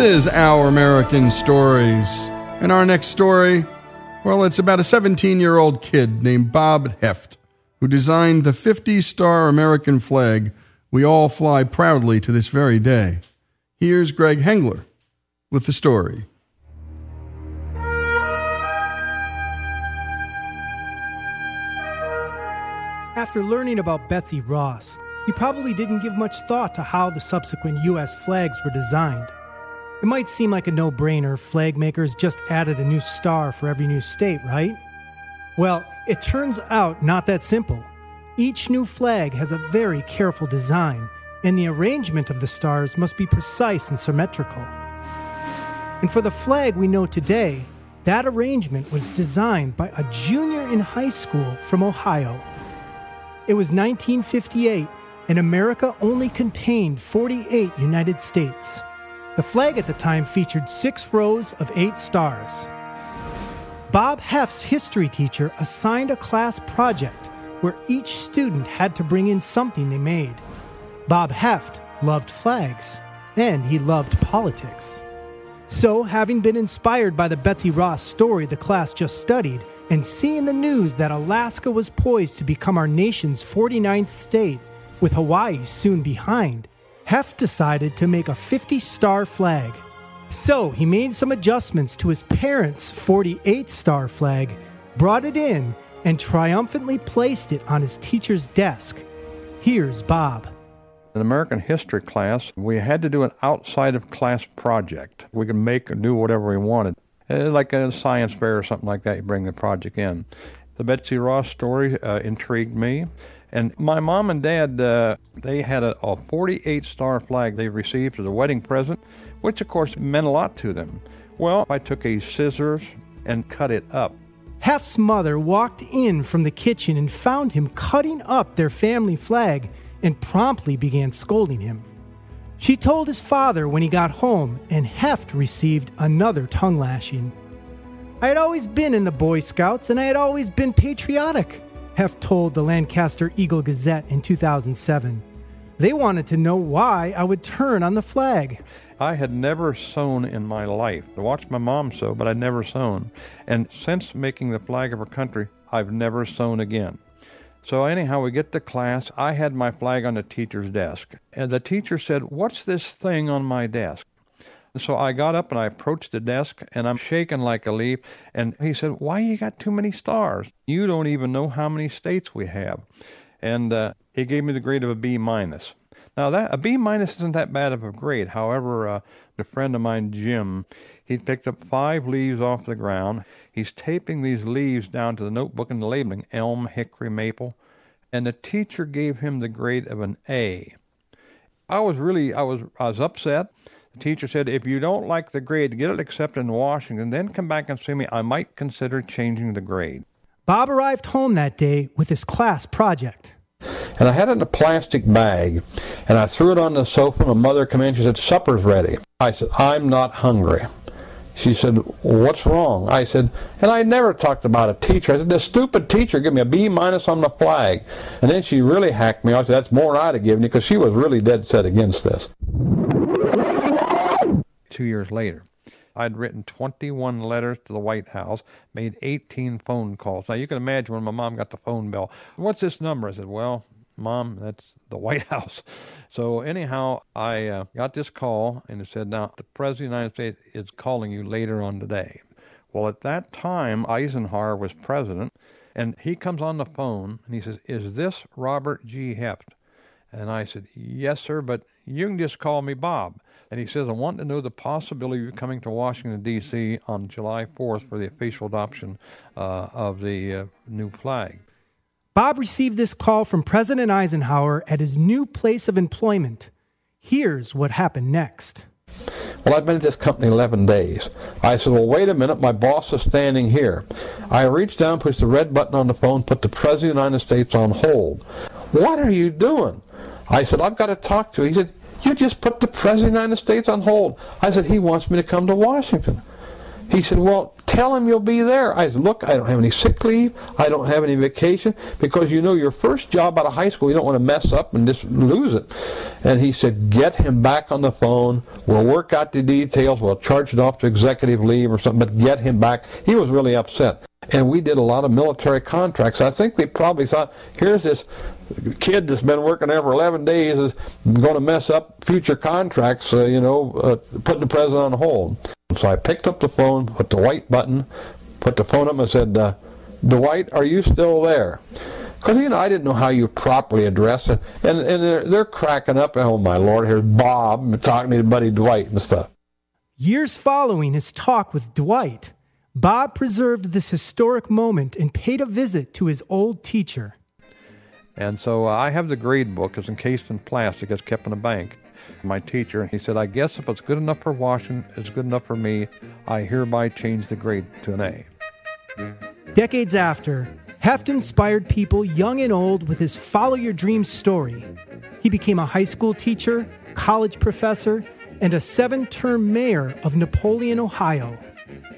Is Our American Stories. And our next story, well, it's about a 17 year old kid named Bob Heft who designed the 50 star American flag we all fly proudly to this very day. Here's Greg Hengler with the story. After learning about Betsy Ross, you probably didn't give much thought to how the subsequent U.S. flags were designed. It might seem like a no brainer, flag makers just added a new star for every new state, right? Well, it turns out not that simple. Each new flag has a very careful design, and the arrangement of the stars must be precise and symmetrical. And for the flag we know today, that arrangement was designed by a junior in high school from Ohio. It was 1958, and America only contained 48 United States. The flag at the time featured six rows of eight stars. Bob Heft's history teacher assigned a class project where each student had to bring in something they made. Bob Heft loved flags, and he loved politics. So, having been inspired by the Betsy Ross story the class just studied, and seeing the news that Alaska was poised to become our nation's 49th state, with Hawaii soon behind, Heft decided to make a 50 star flag. So he made some adjustments to his parents' 48 star flag, brought it in, and triumphantly placed it on his teacher's desk. Here's Bob. In American history class, we had to do an outside of class project. We could make or do whatever we wanted. Uh, like a science fair or something like that, you bring the project in. The Betsy Ross story uh, intrigued me. And my mom and dad, uh, they had a, a 48 star flag they received as a wedding present, which of course meant a lot to them. Well, I took a scissors and cut it up. Heft's mother walked in from the kitchen and found him cutting up their family flag and promptly began scolding him. She told his father when he got home, and Heft received another tongue lashing. I had always been in the Boy Scouts and I had always been patriotic, Heft told the Lancaster Eagle Gazette in 2007. They wanted to know why I would turn on the flag. I had never sewn in my life. I watched my mom sew, but I'd never sewn. And since making the flag of our country, I've never sewn again. So anyhow, we get to class. I had my flag on the teacher's desk. And the teacher said, What's this thing on my desk? So I got up and I approached the desk and I'm shaking like a leaf. And he said, Why you got too many stars? You don't even know how many states we have. And uh, he gave me the grade of a B minus. Now that a B minus isn't that bad of a grade. However, uh, a friend of mine, Jim, he picked up five leaves off the ground. He's taping these leaves down to the notebook and labeling elm, hickory, maple, and the teacher gave him the grade of an A. I was really I was I was upset. The teacher said, if you don't like the grade, get it accepted in Washington, then come back and see me. I might consider changing the grade. Bob arrived home that day with his class project. And I had it in a plastic bag, and I threw it on the sofa. My mother came in. She said, "Supper's ready." I said, "I'm not hungry." She said, "What's wrong?" I said, and I never talked about a teacher. I said, "This stupid teacher gave me a B minus on the flag," and then she really hacked me. I said, "That's more than I'd have given you," because she was really dead set against this. Two years later, I'd written 21 letters to the White House, made 18 phone calls. Now, you can imagine when my mom got the phone bill, what's this number? I said, well, Mom, that's the White House. So, anyhow, I uh, got this call and it said, now, the President of the United States is calling you later on today. Well, at that time, Eisenhower was president, and he comes on the phone and he says, Is this Robert G. Heft? And I said, Yes, sir, but you can just call me Bob. And he says, I want to know the possibility of coming to Washington, D.C. on July 4th for the official adoption uh, of the uh, new flag. Bob received this call from President Eisenhower at his new place of employment. Here's what happened next. Well, I've been at this company 11 days. I said, Well, wait a minute, my boss is standing here. I reached down, pushed the red button on the phone, put the President of the United States on hold. What are you doing? I said, I've got to talk to you. He said, You just put the President of the United States on hold. I said, He wants me to come to Washington. He said, Well, tell him you'll be there. I said, Look, I don't have any sick leave. I don't have any vacation because you know your first job out of high school, you don't want to mess up and just lose it. And he said, Get him back on the phone. We'll work out the details. We'll charge it off to executive leave or something, but get him back. He was really upset. And we did a lot of military contracts. I think they probably thought, here's this kid that's been working there for 11 days is going to mess up future contracts, uh, you know, uh, putting the president on hold. So I picked up the phone, put the white button, put the phone up and said, uh, Dwight, are you still there? Because, you know, I didn't know how you properly address it. And, and they're, they're cracking up. Oh, my Lord, here's Bob talking to buddy Dwight and stuff. Years following his talk with Dwight, Bob preserved this historic moment and paid a visit to his old teacher. And so uh, I have the grade book. It's encased in plastic. It's kept in a bank. My teacher, he said, I guess if it's good enough for Washington, it's good enough for me. I hereby change the grade to an A. Decades after, Heft inspired people young and old with his Follow Your Dreams story. He became a high school teacher, college professor, and a seven term mayor of Napoleon, Ohio.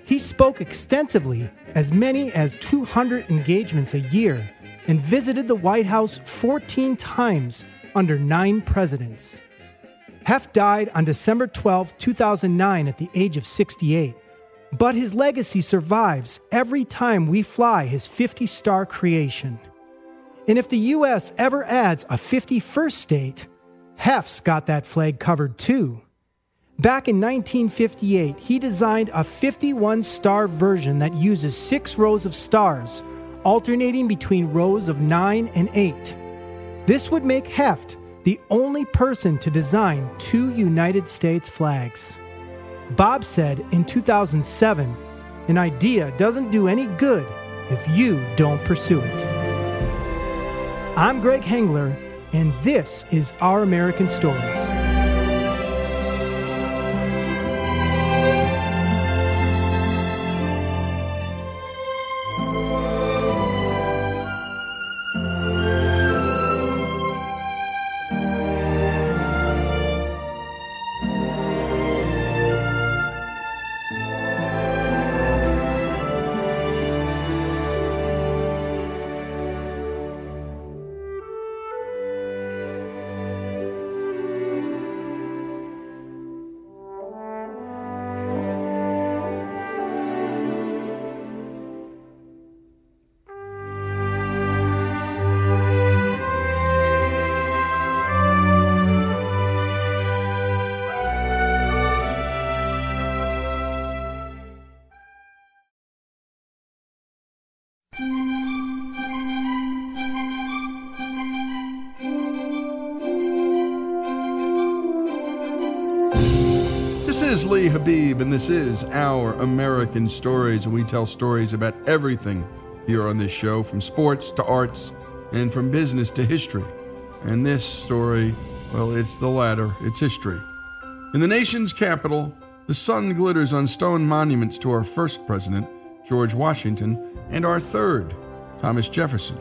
He spoke extensively, as many as 200 engagements a year, and visited the White House 14 times under nine presidents. Heft died on December 12, 2009, at the age of 68. But his legacy survives every time we fly his 50 star creation. And if the U.S. ever adds a 51st state, Heft's got that flag covered too. Back in 1958, he designed a 51 star version that uses six rows of stars, alternating between rows of nine and eight. This would make Heft the only person to design two United States flags. Bob said in 2007 an idea doesn't do any good if you don't pursue it. I'm Greg Hengler, and this is Our American Stories. Lee Habib, and this is Our American Stories, and we tell stories about everything here on this show from sports to arts and from business to history. And this story, well, it's the latter, it's history. In the nation's capital, the sun glitters on stone monuments to our first president, George Washington, and our third, Thomas Jefferson.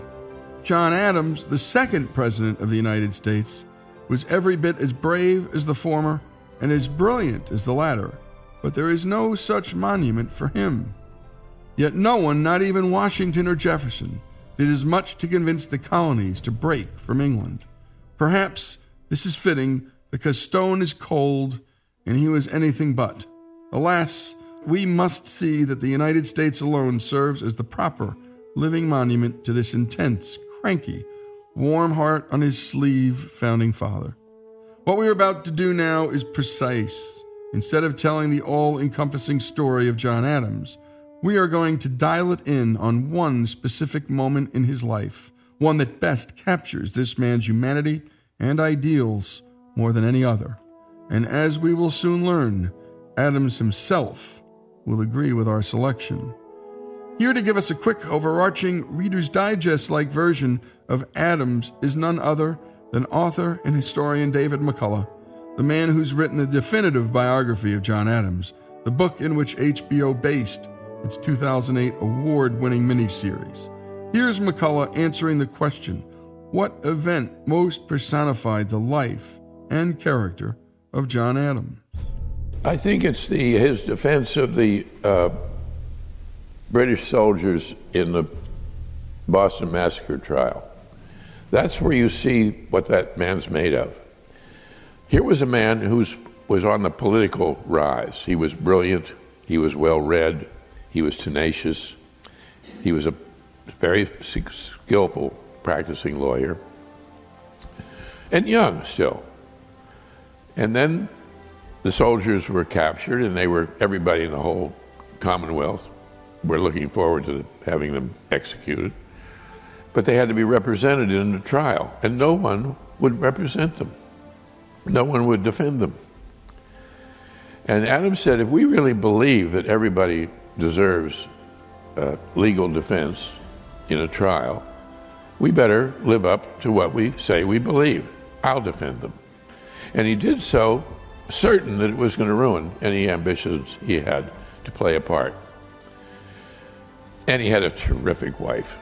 John Adams, the second president of the United States, was every bit as brave as the former and as brilliant as the latter, but there is no such monument for him. Yet no one, not even Washington or Jefferson, did as much to convince the colonies to break from England. Perhaps this is fitting because stone is cold and he was anything but. Alas, we must see that the United States alone serves as the proper living monument to this intense, cranky, warm heart on his sleeve founding father. What we are about to do now is precise. Instead of telling the all encompassing story of John Adams, we are going to dial it in on one specific moment in his life, one that best captures this man's humanity and ideals more than any other. And as we will soon learn, Adams himself will agree with our selection. Here to give us a quick, overarching Reader's Digest like version of Adams is none other than author and historian David McCullough, the man who's written the definitive biography of John Adams, the book in which HBO based its 2008 award winning miniseries. Here's McCullough answering the question what event most personified the life and character of John Adams? I think it's the his defense of the uh, British soldiers in the Boston Massacre trial. That's where you see what that man's made of. Here was a man who was on the political rise. He was brilliant, he was well read, he was tenacious, he was a very skillful practicing lawyer, and young still. And then the soldiers were captured, and they were everybody in the whole Commonwealth were looking forward to having them executed. But they had to be represented in the trial, and no one would represent them. No one would defend them. And Adams said, if we really believe that everybody deserves uh, legal defense in a trial, we better live up to what we say we believe. I'll defend them. And he did so, certain that it was going to ruin any ambitions he had to play a part. And he had a terrific wife.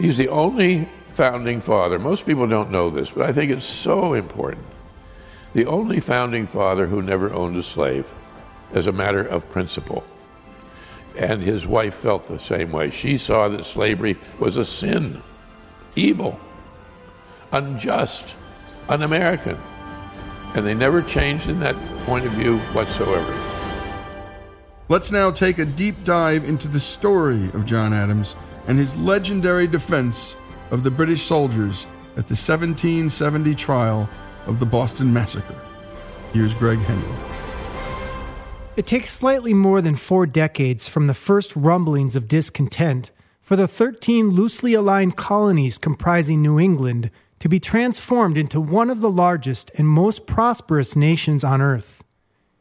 He's the only founding father. Most people don't know this, but I think it's so important. The only founding father who never owned a slave as a matter of principle. And his wife felt the same way. She saw that slavery was a sin, evil, unjust, un American. And they never changed in that point of view whatsoever. Let's now take a deep dive into the story of John Adams and his legendary defense of the British soldiers at the 1770 trial of the Boston Massacre. Here's Greg Hengler. It takes slightly more than four decades from the first rumblings of discontent for the 13 loosely aligned colonies comprising New England to be transformed into one of the largest and most prosperous nations on earth.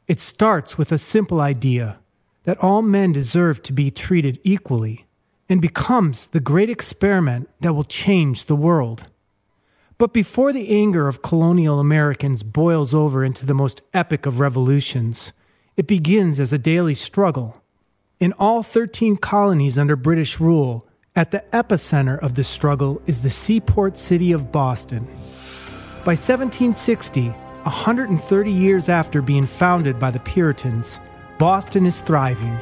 It starts with a simple idea that all men deserve to be treated equally and becomes the great experiment that will change the world. But before the anger of colonial Americans boils over into the most epic of revolutions, it begins as a daily struggle. In all 13 colonies under British rule, at the epicenter of the struggle is the seaport city of Boston. By 1760, 130 years after being founded by the Puritans, Boston is thriving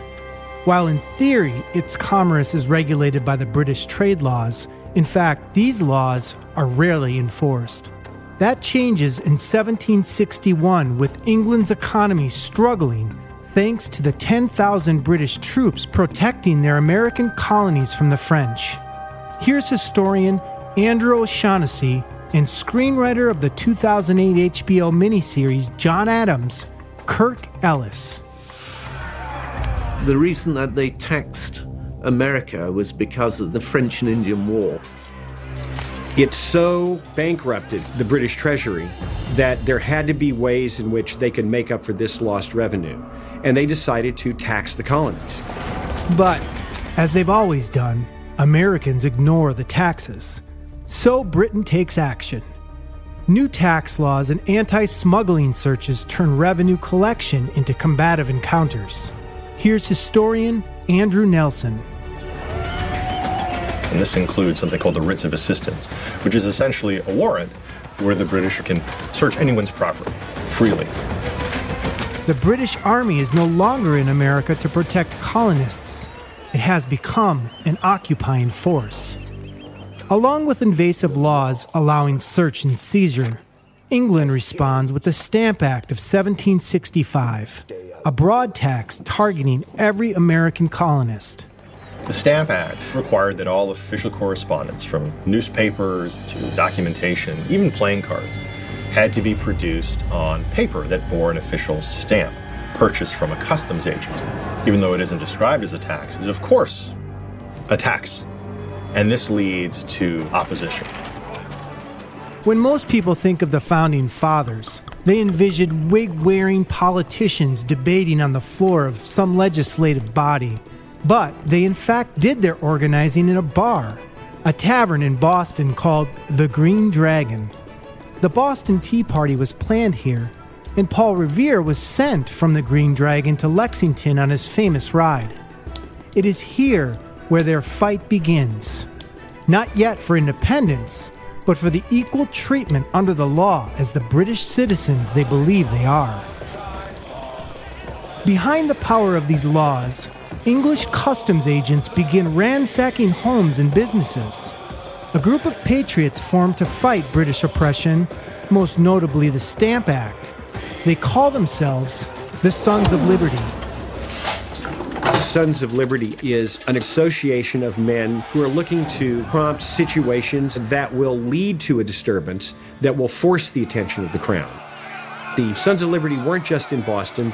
while in theory its commerce is regulated by the British trade laws, in fact, these laws are rarely enforced. That changes in 1761 with England's economy struggling thanks to the 10,000 British troops protecting their American colonies from the French. Here's historian Andrew O'Shaughnessy and screenwriter of the 2008 HBO miniseries John Adams, Kirk Ellis the reason that they taxed America was because of the French and Indian War. It so bankrupted the British Treasury that there had to be ways in which they could make up for this lost revenue. And they decided to tax the colonies. But, as they've always done, Americans ignore the taxes. So Britain takes action. New tax laws and anti smuggling searches turn revenue collection into combative encounters. Here's historian Andrew Nelson. And this includes something called the writs of assistance, which is essentially a warrant where the British can search anyone's property freely. The British Army is no longer in America to protect colonists. It has become an occupying force. Along with invasive laws allowing search and seizure, England responds with the Stamp Act of 1765. A broad tax targeting every American colonist. The Stamp Act required that all official correspondence, from newspapers to documentation, even playing cards, had to be produced on paper that bore an official stamp, purchased from a customs agent. Even though it isn't described as a tax, is of course a tax. And this leads to opposition. When most people think of the founding fathers, they envisioned wig wearing politicians debating on the floor of some legislative body. But they in fact did their organizing in a bar, a tavern in Boston called the Green Dragon. The Boston Tea Party was planned here, and Paul Revere was sent from the Green Dragon to Lexington on his famous ride. It is here where their fight begins. Not yet for independence, but for the equal treatment under the law as the British citizens they believe they are. Behind the power of these laws, English customs agents begin ransacking homes and businesses. A group of patriots form to fight British oppression, most notably the Stamp Act. They call themselves the Sons of Liberty. Sons of Liberty is an association of men who are looking to prompt situations that will lead to a disturbance that will force the attention of the crown. The Sons of Liberty weren't just in Boston,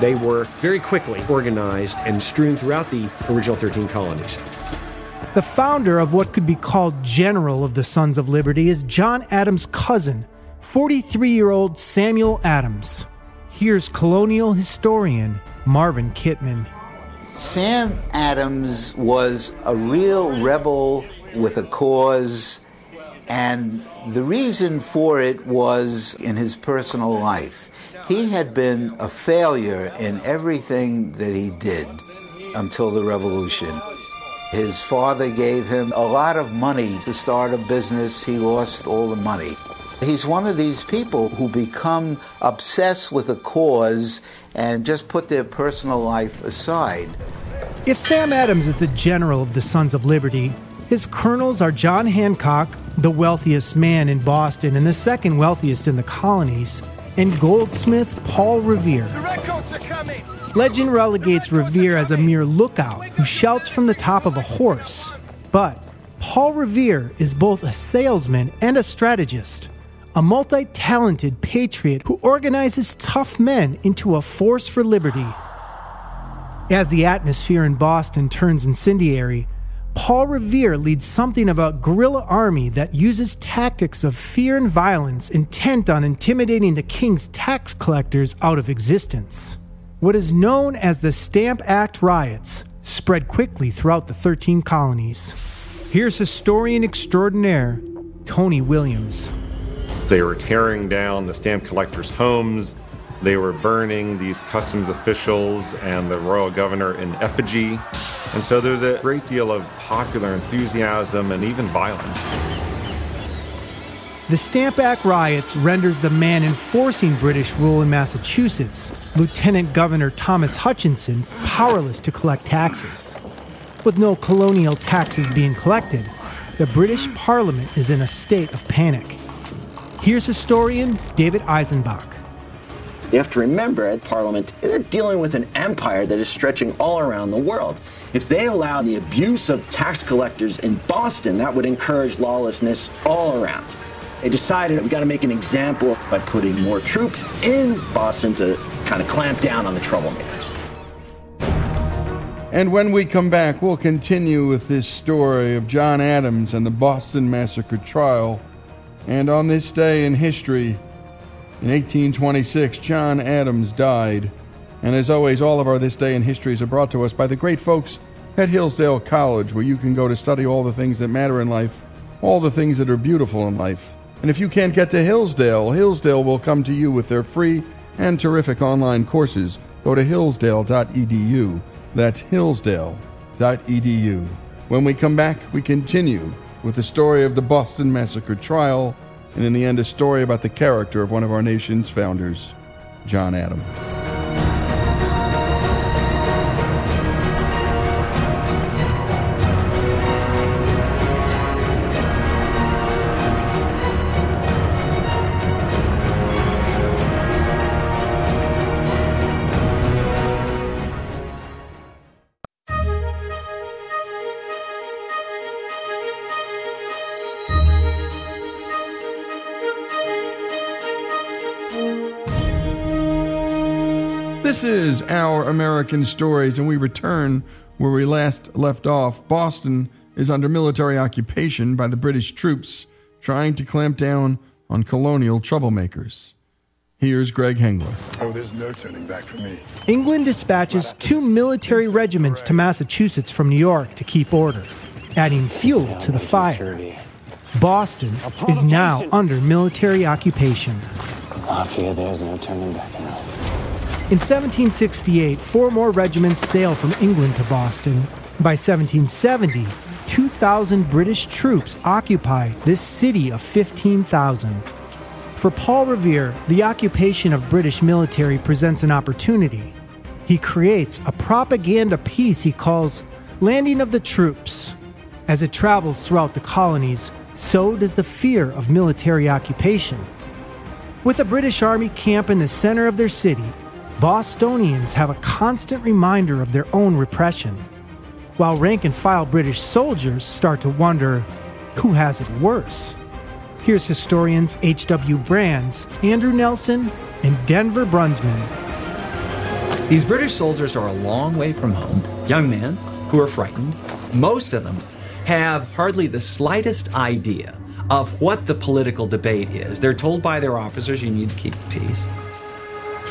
they were very quickly organized and strewn throughout the original 13 colonies. The founder of what could be called General of the Sons of Liberty is John Adams' cousin, 43 year old Samuel Adams. Here's colonial historian Marvin Kitman. Sam Adams was a real rebel with a cause, and the reason for it was in his personal life. He had been a failure in everything that he did until the revolution. His father gave him a lot of money to start a business. He lost all the money. He's one of these people who become obsessed with a cause and just put their personal life aside. If Sam Adams is the general of the Sons of Liberty, his colonels are John Hancock, the wealthiest man in Boston and the second wealthiest in the colonies, and goldsmith Paul Revere. Legend relegates Revere as a mere lookout who shouts from the top of a horse. But Paul Revere is both a salesman and a strategist, a multi talented patriot who organizes tough men into a force for liberty. As the atmosphere in Boston turns incendiary, Paul Revere leads something of a guerrilla army that uses tactics of fear and violence intent on intimidating the king's tax collectors out of existence. What is known as the Stamp Act riots spread quickly throughout the 13 colonies. Here's historian extraordinaire Tony Williams. They were tearing down the stamp collectors' homes. They were burning these customs officials and the royal governor in effigy. And so there was a great deal of popular enthusiasm and even violence. The Stamp Act riots renders the man enforcing British rule in Massachusetts, Lieutenant Governor Thomas Hutchinson, powerless to collect taxes. With no colonial taxes being collected, the British Parliament is in a state of panic. Here's historian David Eisenbach. You have to remember at Parliament, they're dealing with an empire that is stretching all around the world. If they allow the abuse of tax collectors in Boston, that would encourage lawlessness all around. They decided we got to make an example by putting more troops in Boston to kind of clamp down on the troublemakers. And when we come back, we'll continue with this story of John Adams and the Boston Massacre trial. And on this day in history, in 1826, John Adams died. And as always, all of our This Day in Histories are brought to us by the great folks at Hillsdale College, where you can go to study all the things that matter in life, all the things that are beautiful in life. And if you can't get to Hillsdale, Hillsdale will come to you with their free and terrific online courses. Go to hillsdale.edu. That's hillsdale.edu. When we come back, we continue with the story of the Boston Massacre trial and in the end, a story about the character of one of our nation's founders, John Adams. Is Our American Stories, and we return where we last left off. Boston is under military occupation by the British troops trying to clamp down on colonial troublemakers. Here's Greg Hengler. Oh, there's no turning back for me. England dispatches two military regiments to Massachusetts from New York to keep order, adding fuel to the fire. Boston is now under military occupation. Lafayette, there's no turning back now. In 1768, four more regiments sail from England to Boston. By 1770, 2,000 British troops occupy this city of 15,000. For Paul Revere, the occupation of British military presents an opportunity. He creates a propaganda piece he calls Landing of the Troops. As it travels throughout the colonies, so does the fear of military occupation. With a British Army camp in the center of their city, Bostonians have a constant reminder of their own repression, while rank and file British soldiers start to wonder who has it worse. Here's historians H.W. Brands, Andrew Nelson, and Denver Brunsman. These British soldiers are a long way from home, young men who are frightened. Most of them have hardly the slightest idea of what the political debate is. They're told by their officers, you need to keep the peace.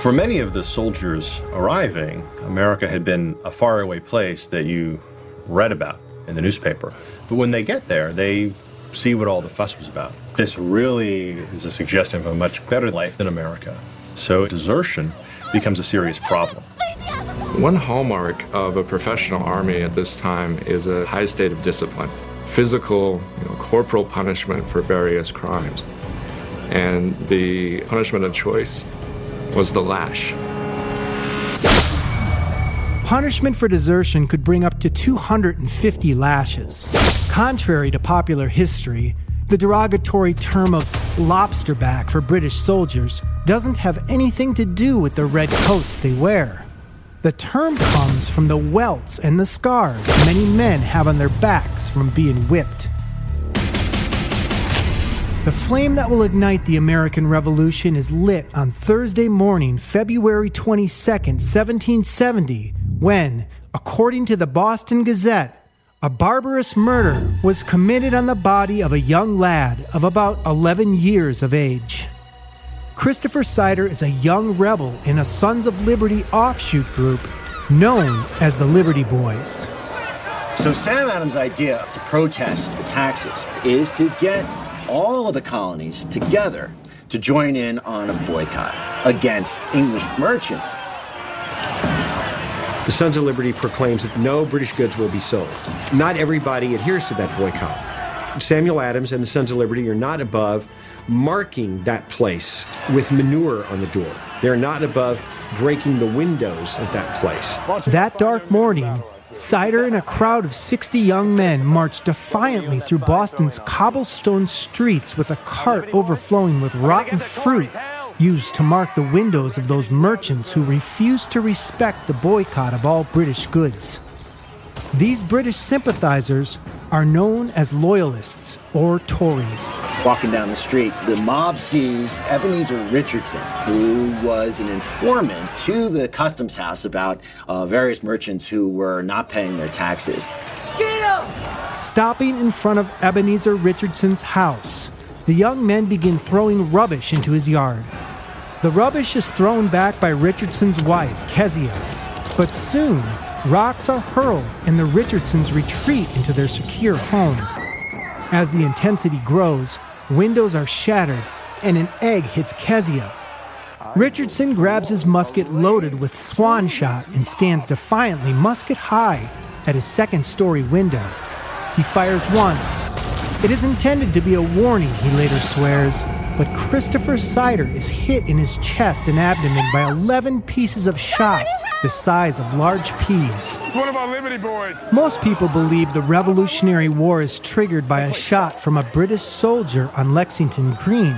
For many of the soldiers arriving, America had been a faraway place that you read about in the newspaper. But when they get there, they see what all the fuss was about. This really is a suggestion of a much better life than America. So desertion becomes a serious problem. One hallmark of a professional army at this time is a high state of discipline, physical, you know, corporal punishment for various crimes. And the punishment of choice was the lash. Punishment for desertion could bring up to 250 lashes. Contrary to popular history, the derogatory term of lobsterback for British soldiers doesn't have anything to do with the red coats they wear. The term comes from the welts and the scars many men have on their backs from being whipped. The flame that will ignite the American Revolution is lit on Thursday morning, February 22, 1770, when, according to the Boston Gazette, a barbarous murder was committed on the body of a young lad of about 11 years of age. Christopher Seider is a young rebel in a Sons of Liberty offshoot group known as the Liberty Boys. So, Sam Adams' idea to protest the taxes is to get all of the colonies together to join in on a boycott against English merchants. The Sons of Liberty proclaims that no British goods will be sold. Not everybody adheres to that boycott. Samuel Adams and the Sons of Liberty are not above marking that place with manure on the door. They're not above breaking the windows of that place. That dark morning, Seider and a crowd of 60 young men marched defiantly through Boston's cobblestone streets with a cart overflowing with rotten fruit used to mark the windows of those merchants who refused to respect the boycott of all British goods. These British sympathizers are known as Loyalists or Tories. Walking down the street, the mob sees Ebenezer Richardson, who was an informant to the customs house about uh, various merchants who were not paying their taxes. Get him! Stopping in front of Ebenezer Richardson's house, the young men begin throwing rubbish into his yard. The rubbish is thrown back by Richardson's wife, Kezia, but soon rocks are hurled and the Richardsons retreat into their secure home. As the intensity grows, windows are shattered and an egg hits Kezia. Richardson grabs his musket loaded with swan shot and stands defiantly musket high at his second story window. He fires once. It is intended to be a warning, he later swears, but Christopher Seider is hit in his chest and abdomen by 11 pieces of shot the size of large peas. It's one of our Liberty boys. Most people believe the Revolutionary War is triggered by a shot from a British soldier on Lexington Green.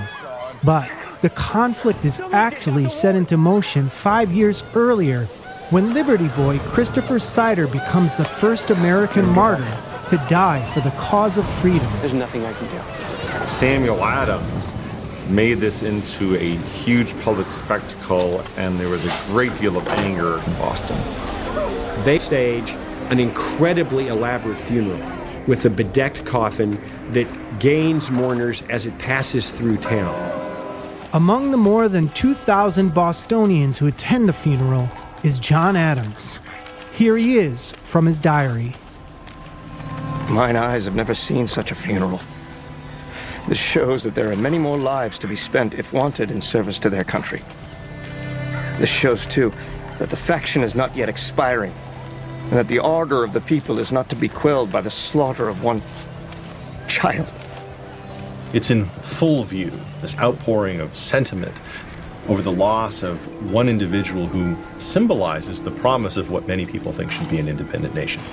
But the conflict is actually set into motion five years earlier when Liberty Boy Christopher Seider becomes the first American martyr to die for the cause of freedom. There's nothing I can do. Samuel Adams made this into a huge public spectacle, and there was a great deal of anger in Boston. They stage an incredibly elaborate funeral with a bedecked coffin that gains mourners as it passes through town. Among the more than 2,000 Bostonians who attend the funeral is John Adams. Here he is from his diary. Mine eyes have never seen such a funeral. This shows that there are many more lives to be spent if wanted in service to their country. This shows, too, that the faction is not yet expiring, and that the ardor of the people is not to be quelled by the slaughter of one child. It's in full view, this outpouring of sentiment over the loss of one individual who symbolizes the promise of what many people think should be an independent nation.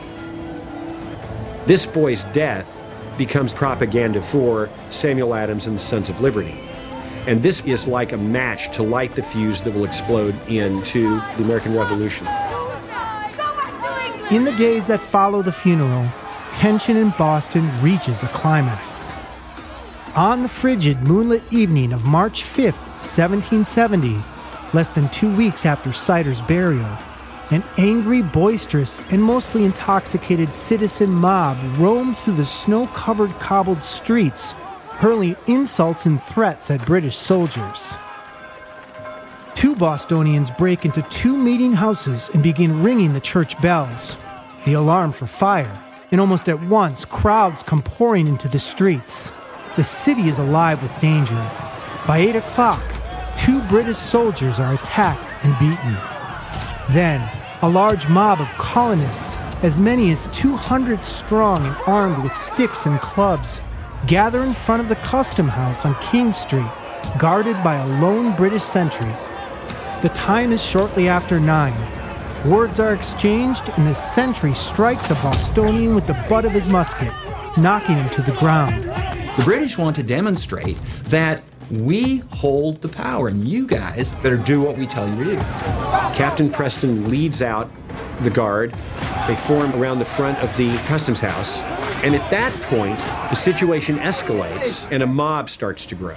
This boy's death becomes propaganda for Samuel Adams and the Sons of Liberty. And this is like a match to light the fuse that will explode into the American Revolution. In the days that follow the funeral, tension in Boston reaches a climax. On the frigid, moonlit evening of March 5th, 1770, less than two weeks after Seider's burial, an angry, boisterous, and mostly intoxicated citizen mob roamed through the snow covered cobbled streets, hurling insults and threats at British soldiers. Two Bostonians break into two meeting houses and begin ringing the church bells, the alarm for fire, and almost at once, crowds come pouring into the streets. The city is alive with danger. By 8 o'clock, two British soldiers are attacked and beaten. Then, a large mob of colonists, as many as 200 strong and armed with sticks and clubs, gather in front of the custom house on King Street, guarded by a lone British sentry. The time is shortly after nine. Words are exchanged, and the sentry strikes a Bostonian with the butt of his musket, knocking him to the ground. The British want to demonstrate that we hold the power, and you guys better do what we tell you to do. Captain Preston leads out the guard. They form around the front of the customs house. And at that point, the situation escalates and a mob starts to grow.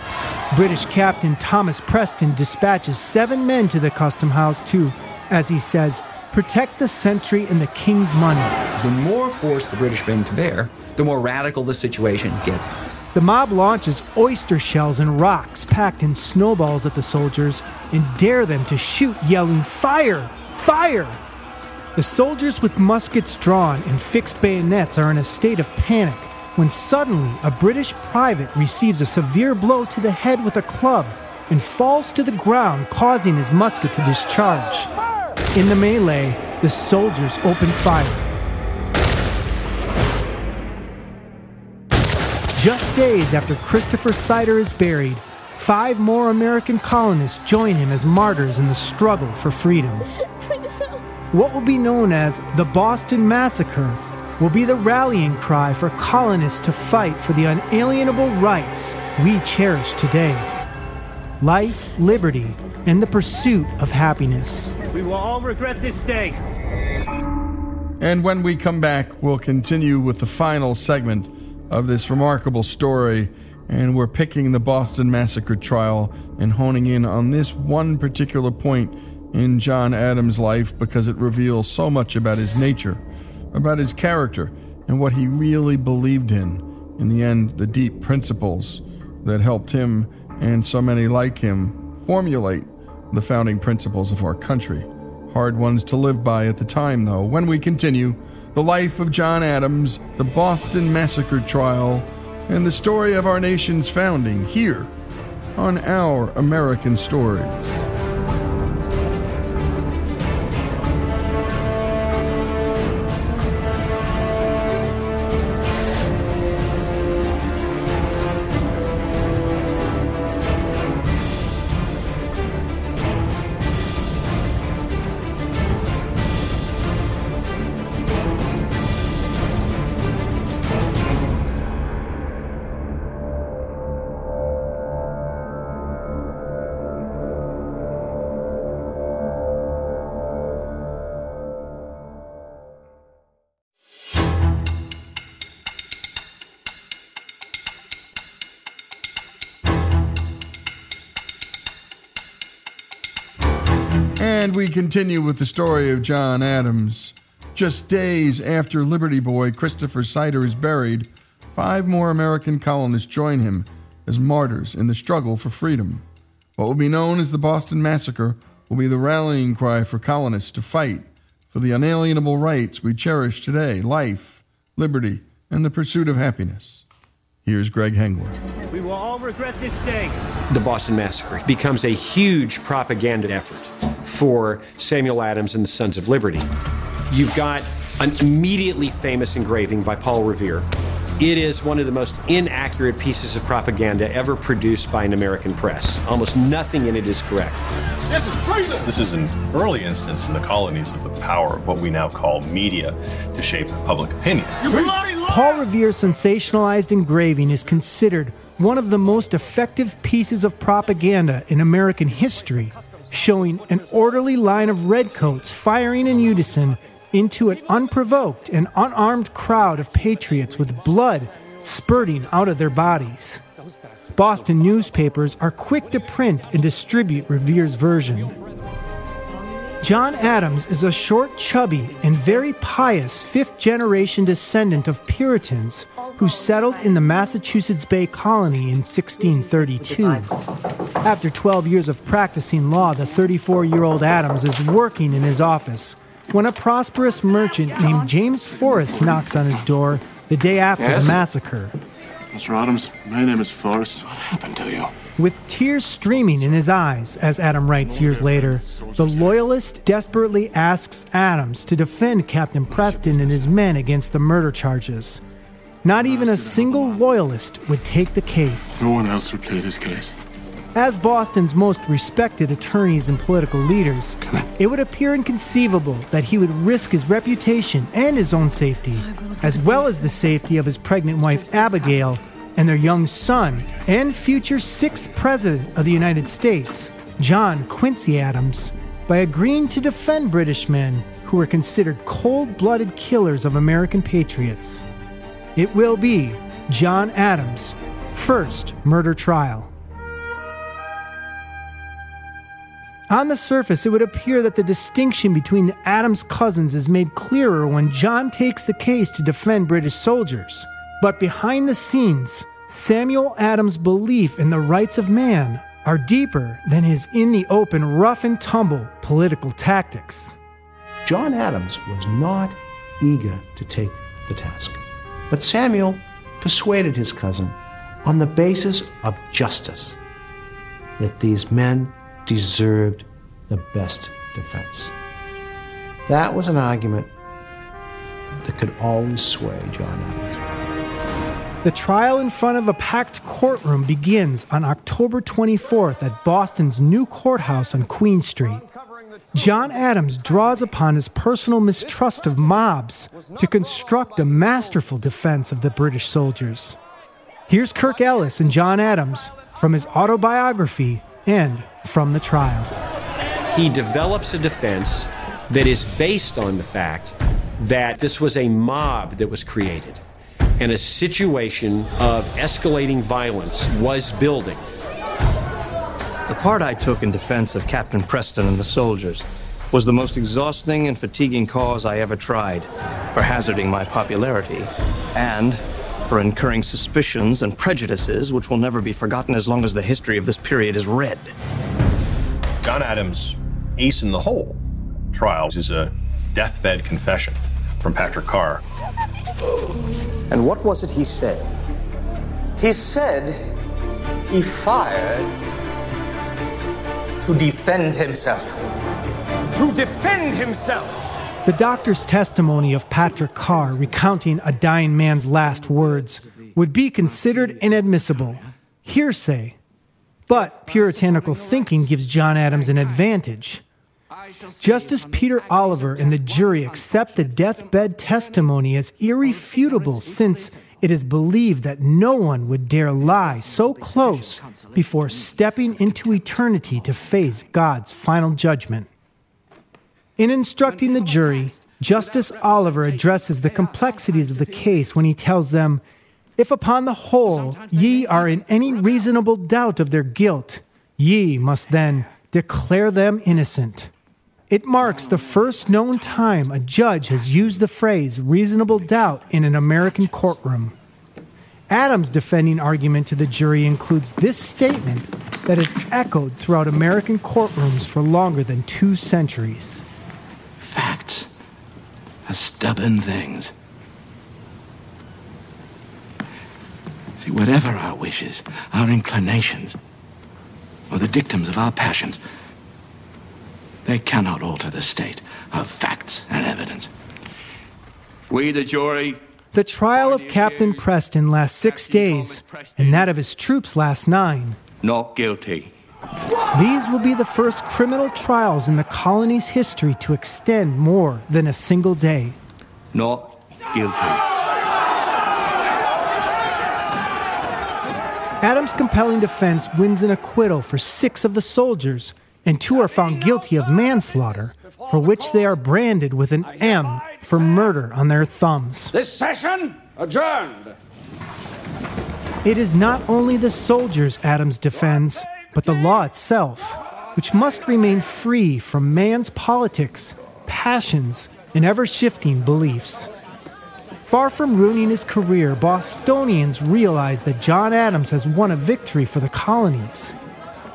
British Captain Thomas Preston dispatches seven men to the custom house to, as he says, protect the sentry and the king's money. The more force the British bring to bear, the more radical the situation gets. The mob launches oyster shells and rocks packed in snowballs at the soldiers and dare them to shoot, yelling, Fire! Fire! The soldiers with muskets drawn and fixed bayonets are in a state of panic when suddenly a British private receives a severe blow to the head with a club and falls to the ground, causing his musket to discharge. In the melee, the soldiers open fire. Just days after Christopher Seider is buried, five more American colonists join him as martyrs in the struggle for freedom. What will be known as the Boston Massacre will be the rallying cry for colonists to fight for the unalienable rights we cherish today life, liberty, and the pursuit of happiness. We will all regret this day. And when we come back, we'll continue with the final segment of this remarkable story, and we're picking the Boston Massacre trial and honing in on this one particular point in John Adams' life because it reveals so much about his nature, about his character, and what he really believed in. In the end, the deep principles that helped him and so many like him formulate the founding principles of our country. Hard ones to live by at the time, though. When we continue, the life of John Adams, the Boston Massacre trial, and the story of our nation's founding here on Our American Stories. Continue with the story of John Adams. Just days after Liberty Boy Christopher Seider is buried, five more American colonists join him as martyrs in the struggle for freedom. What will be known as the Boston Massacre will be the rallying cry for colonists to fight for the unalienable rights we cherish today life, liberty, and the pursuit of happiness. Here's Greg Hengler. We will all regret this day. The Boston Massacre becomes a huge propaganda effort for Samuel Adams and the Sons of Liberty. You've got an immediately famous engraving by Paul Revere. It is one of the most inaccurate pieces of propaganda ever produced by an American press. Almost nothing in it is correct. This is treason! This is an early instance in the colonies of the power of what we now call media to shape public opinion. Paul Revere's sensationalized engraving is considered one of the most effective pieces of propaganda in American history, showing an orderly line of redcoats firing in unison into an unprovoked and unarmed crowd of patriots with blood spurting out of their bodies. Boston newspapers are quick to print and distribute Revere's version. John Adams is a short, chubby, and very pious fifth generation descendant of Puritans who settled in the Massachusetts Bay Colony in 1632. After 12 years of practicing law, the 34 year old Adams is working in his office when a prosperous merchant named James Forrest knocks on his door the day after Yes? the massacre. Mr. Adams, my name is Forrest. What happened to you? With tears streaming in his eyes, as Adam writes years later, the loyalist desperately asks Adams to defend Captain Preston and his men against the murder charges. Not even a single loyalist would take the case. No one else would plead his case. As Boston's most respected attorneys and political leaders, it would appear inconceivable that he would risk his reputation and his own safety, as well as the safety of his pregnant wife Abigail and their young son and future sixth president of the United States, John Quincy Adams, by agreeing to defend British men who were considered cold blooded killers of American patriots. It will be John Adams' first murder trial. On the surface, it would appear that the distinction between the Adams cousins is made clearer when John takes the case to defend British soldiers. But behind the scenes, Samuel Adams' belief in the rights of man are deeper than his in the open, rough and tumble political tactics. John Adams was not eager to take the task. But Samuel persuaded his cousin on the basis of justice that these men deserved the best defense. That was an argument that could always sway John Adams. The trial in front of a packed courtroom begins on October 24th at Boston's new courthouse on Queen Street. John Adams draws upon his personal mistrust of mobs to construct a masterful defense of the British soldiers. Here's Kirk Ellis and John Adams from his autobiography and from the trial. He develops a defense that is based on the fact that this was a mob that was created and a situation of escalating violence was building. The part I took in defense of Captain Preston and the soldiers was the most exhausting and fatiguing cause I ever tried for hazarding my popularity and for incurring suspicions and prejudices which will never be forgotten as long as the history of this period is read. John Adams' ace in the hole trial is a deathbed confession from Patrick Carr. And what was it he said? He said he fired to defend himself. To defend himself! The doctor's testimony of Patrick Carr recounting a dying man's last words would be considered inadmissible, hearsay. But puritanical thinking gives John Adams an advantage. Justice Peter Oliver and the jury accept the deathbed testimony as irrefutable since it is believed that no one would dare lie so close before stepping into eternity to face God's final judgment. In instructing the jury, Justice Oliver addresses the complexities of the case when he tells them, If upon the whole ye are in any reasonable doubt of their guilt, ye must then declare them innocent. It marks the first known time a judge has used the phrase reasonable doubt in an American courtroom. Adams' defending argument to the jury includes this statement that has echoed throughout American courtrooms for longer than two centuries. Facts are stubborn things. See, whatever our wishes, our inclinations, or the dictums of our passions, they cannot alter the state of facts and evidence. We, the jury, The trial of Captain Preston lasts six days, and that of his troops lasts nine. not guilty. These will be the first criminal trials in the colony's history to extend more than a single day. Not guilty. Adams' compelling defense wins an acquittal for six of the soldiers, and two are found guilty of manslaughter, for which they are branded with an M for murder on their thumbs. This session adjourned. It is not only the soldiers Adams defends, but the law itself, which must remain free from man's politics, passions, and ever shifting beliefs. Far from ruining his career, Bostonians realize that John Adams has won a victory for the colonies.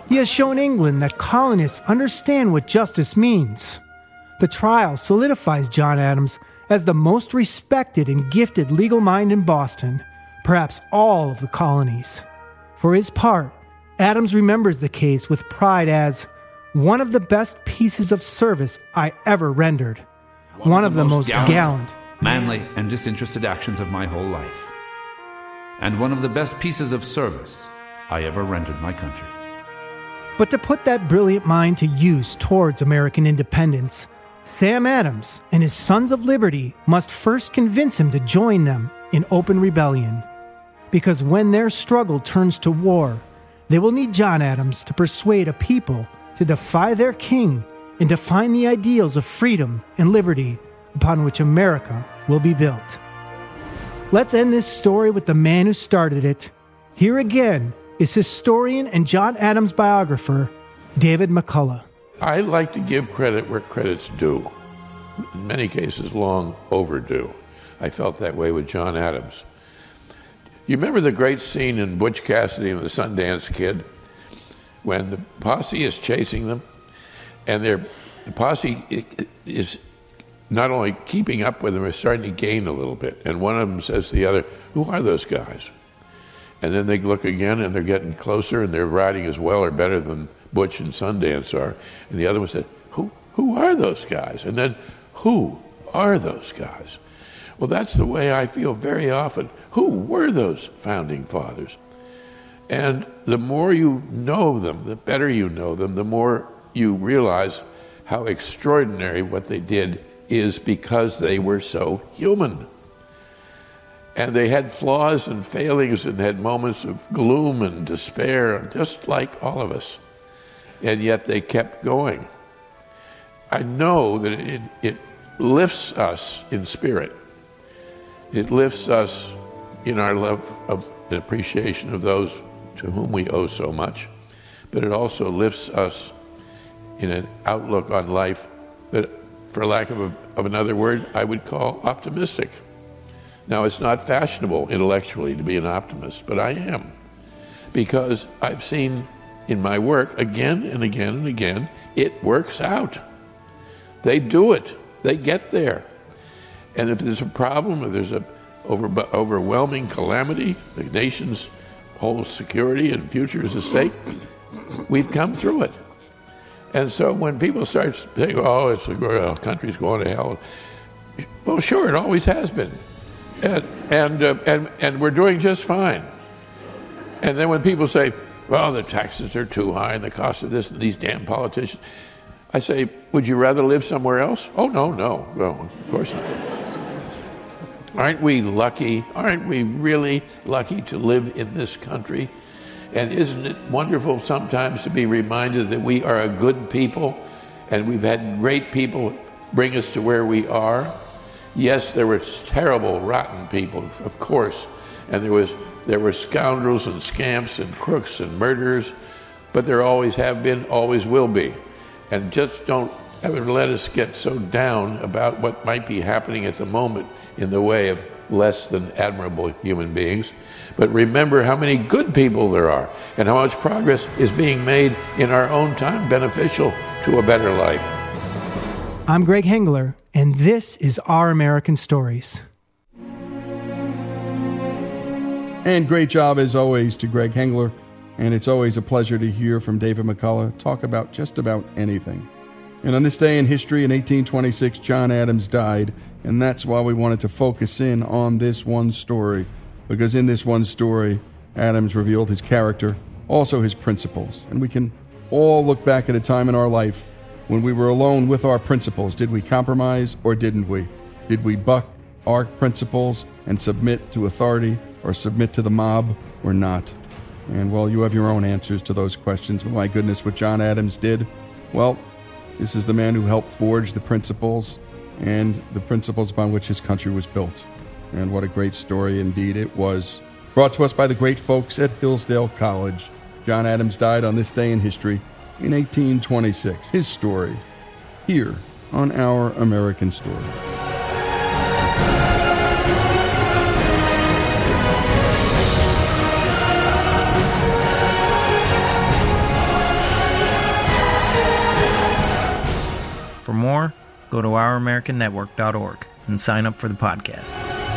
He has shown England that colonists understand what justice means. The trial solidifies John Adams as the most respected and gifted legal mind in Boston, perhaps all of the colonies. For his part, Adams remembers the case with pride as one of the best pieces of service I ever rendered, one, of the, most gallant manly, and disinterested actions of my whole life, and one of the best pieces of service I ever rendered my country. But to put that brilliant mind to use towards American independence, Sam Adams and his Sons of Liberty must first convince him to join them in open rebellion. Because when their struggle turns to war, they will need John Adams to persuade a people to defy their king and define the ideals of freedom and liberty upon which America will be built. Let's end this story with the man who started it. Here again is historian and John Adams biographer, David McCullough. I like to give credit where credit's due. In many cases, long overdue. I felt that way with John Adams. You remember the great scene in Butch Cassidy and the Sundance Kid when the posse is chasing them, and they're, the posse is not only keeping up with them, is starting to gain a little bit. And one of them says to the other, "Who are those guys?" And then they look again, and they're getting closer, and they're riding as well or better than Butch and Sundance are. And the other one said, "Who who are those guys?" And then, "Who are those guys?" Well, that's the way I feel very often. Who were those founding fathers? And the more you know them, the better you know them, the more you realize how extraordinary what they did is because they were so human. And they had flaws and failings and had moments of gloom and despair, just like all of us. And yet they kept going. I know that it, it lifts us in spirit. It lifts us in our love of and appreciation of those to whom we owe so much, but it also lifts us in an outlook on life that, for lack of, a, of another word, I would call optimistic. Now, it's not fashionable intellectually to be an optimist, but I am, because I've seen in my work again and again and again, it works out. They do it, they get there. And if there's a problem, if there's an over, overwhelming calamity, the nation's whole security and future is at stake, we've come through it. And so when people start saying, oh, it's well, country's going to hell, well, sure, it always has been. And, and, uh, and, and we're doing just fine. And then when people say, well, the taxes are too high and the cost of this and these damn politicians, I say, would you rather live somewhere else? Oh, no, no. Well, of course not. Aren't we lucky? Aren't we really lucky to live in this country? And isn't it wonderful sometimes to be reminded that we are a good people and we've had great people bring us to where we are? Yes, there were terrible, rotten people, of course, and there was there were scoundrels and scamps and crooks and murderers, but there always have been, always will be. And just don't haven't let us get so down about what might be happening at the moment in the way of less than admirable human beings. But remember how many good people there are and how much progress is being made in our own time beneficial to a better life. I'm Greg Hengler, and this is Our American Stories. And great job, as always, to Greg Hengler. And it's always a pleasure to hear from David McCullough talk about just about anything. And on this day in history in 1826, John Adams died, and that's why we wanted to focus in on this one story. Because in this one story, Adams revealed his character, also his principles. And we can all look back at a time in our life when we were alone with our principles. Did we compromise or didn't we? Did we buck our principles and submit to authority or submit to the mob or not? And well, you have your own answers to those questions. But my goodness, what John Adams did, well, this is the man who helped forge the principles and the principles upon which his country was built. And what a great story indeed it was. Brought to us by the great folks at Hillsdale College. John Adams died on this day in history in 1826. His story here on Our American Story. For more, go to ouramericannetwork.org and sign up for the podcast.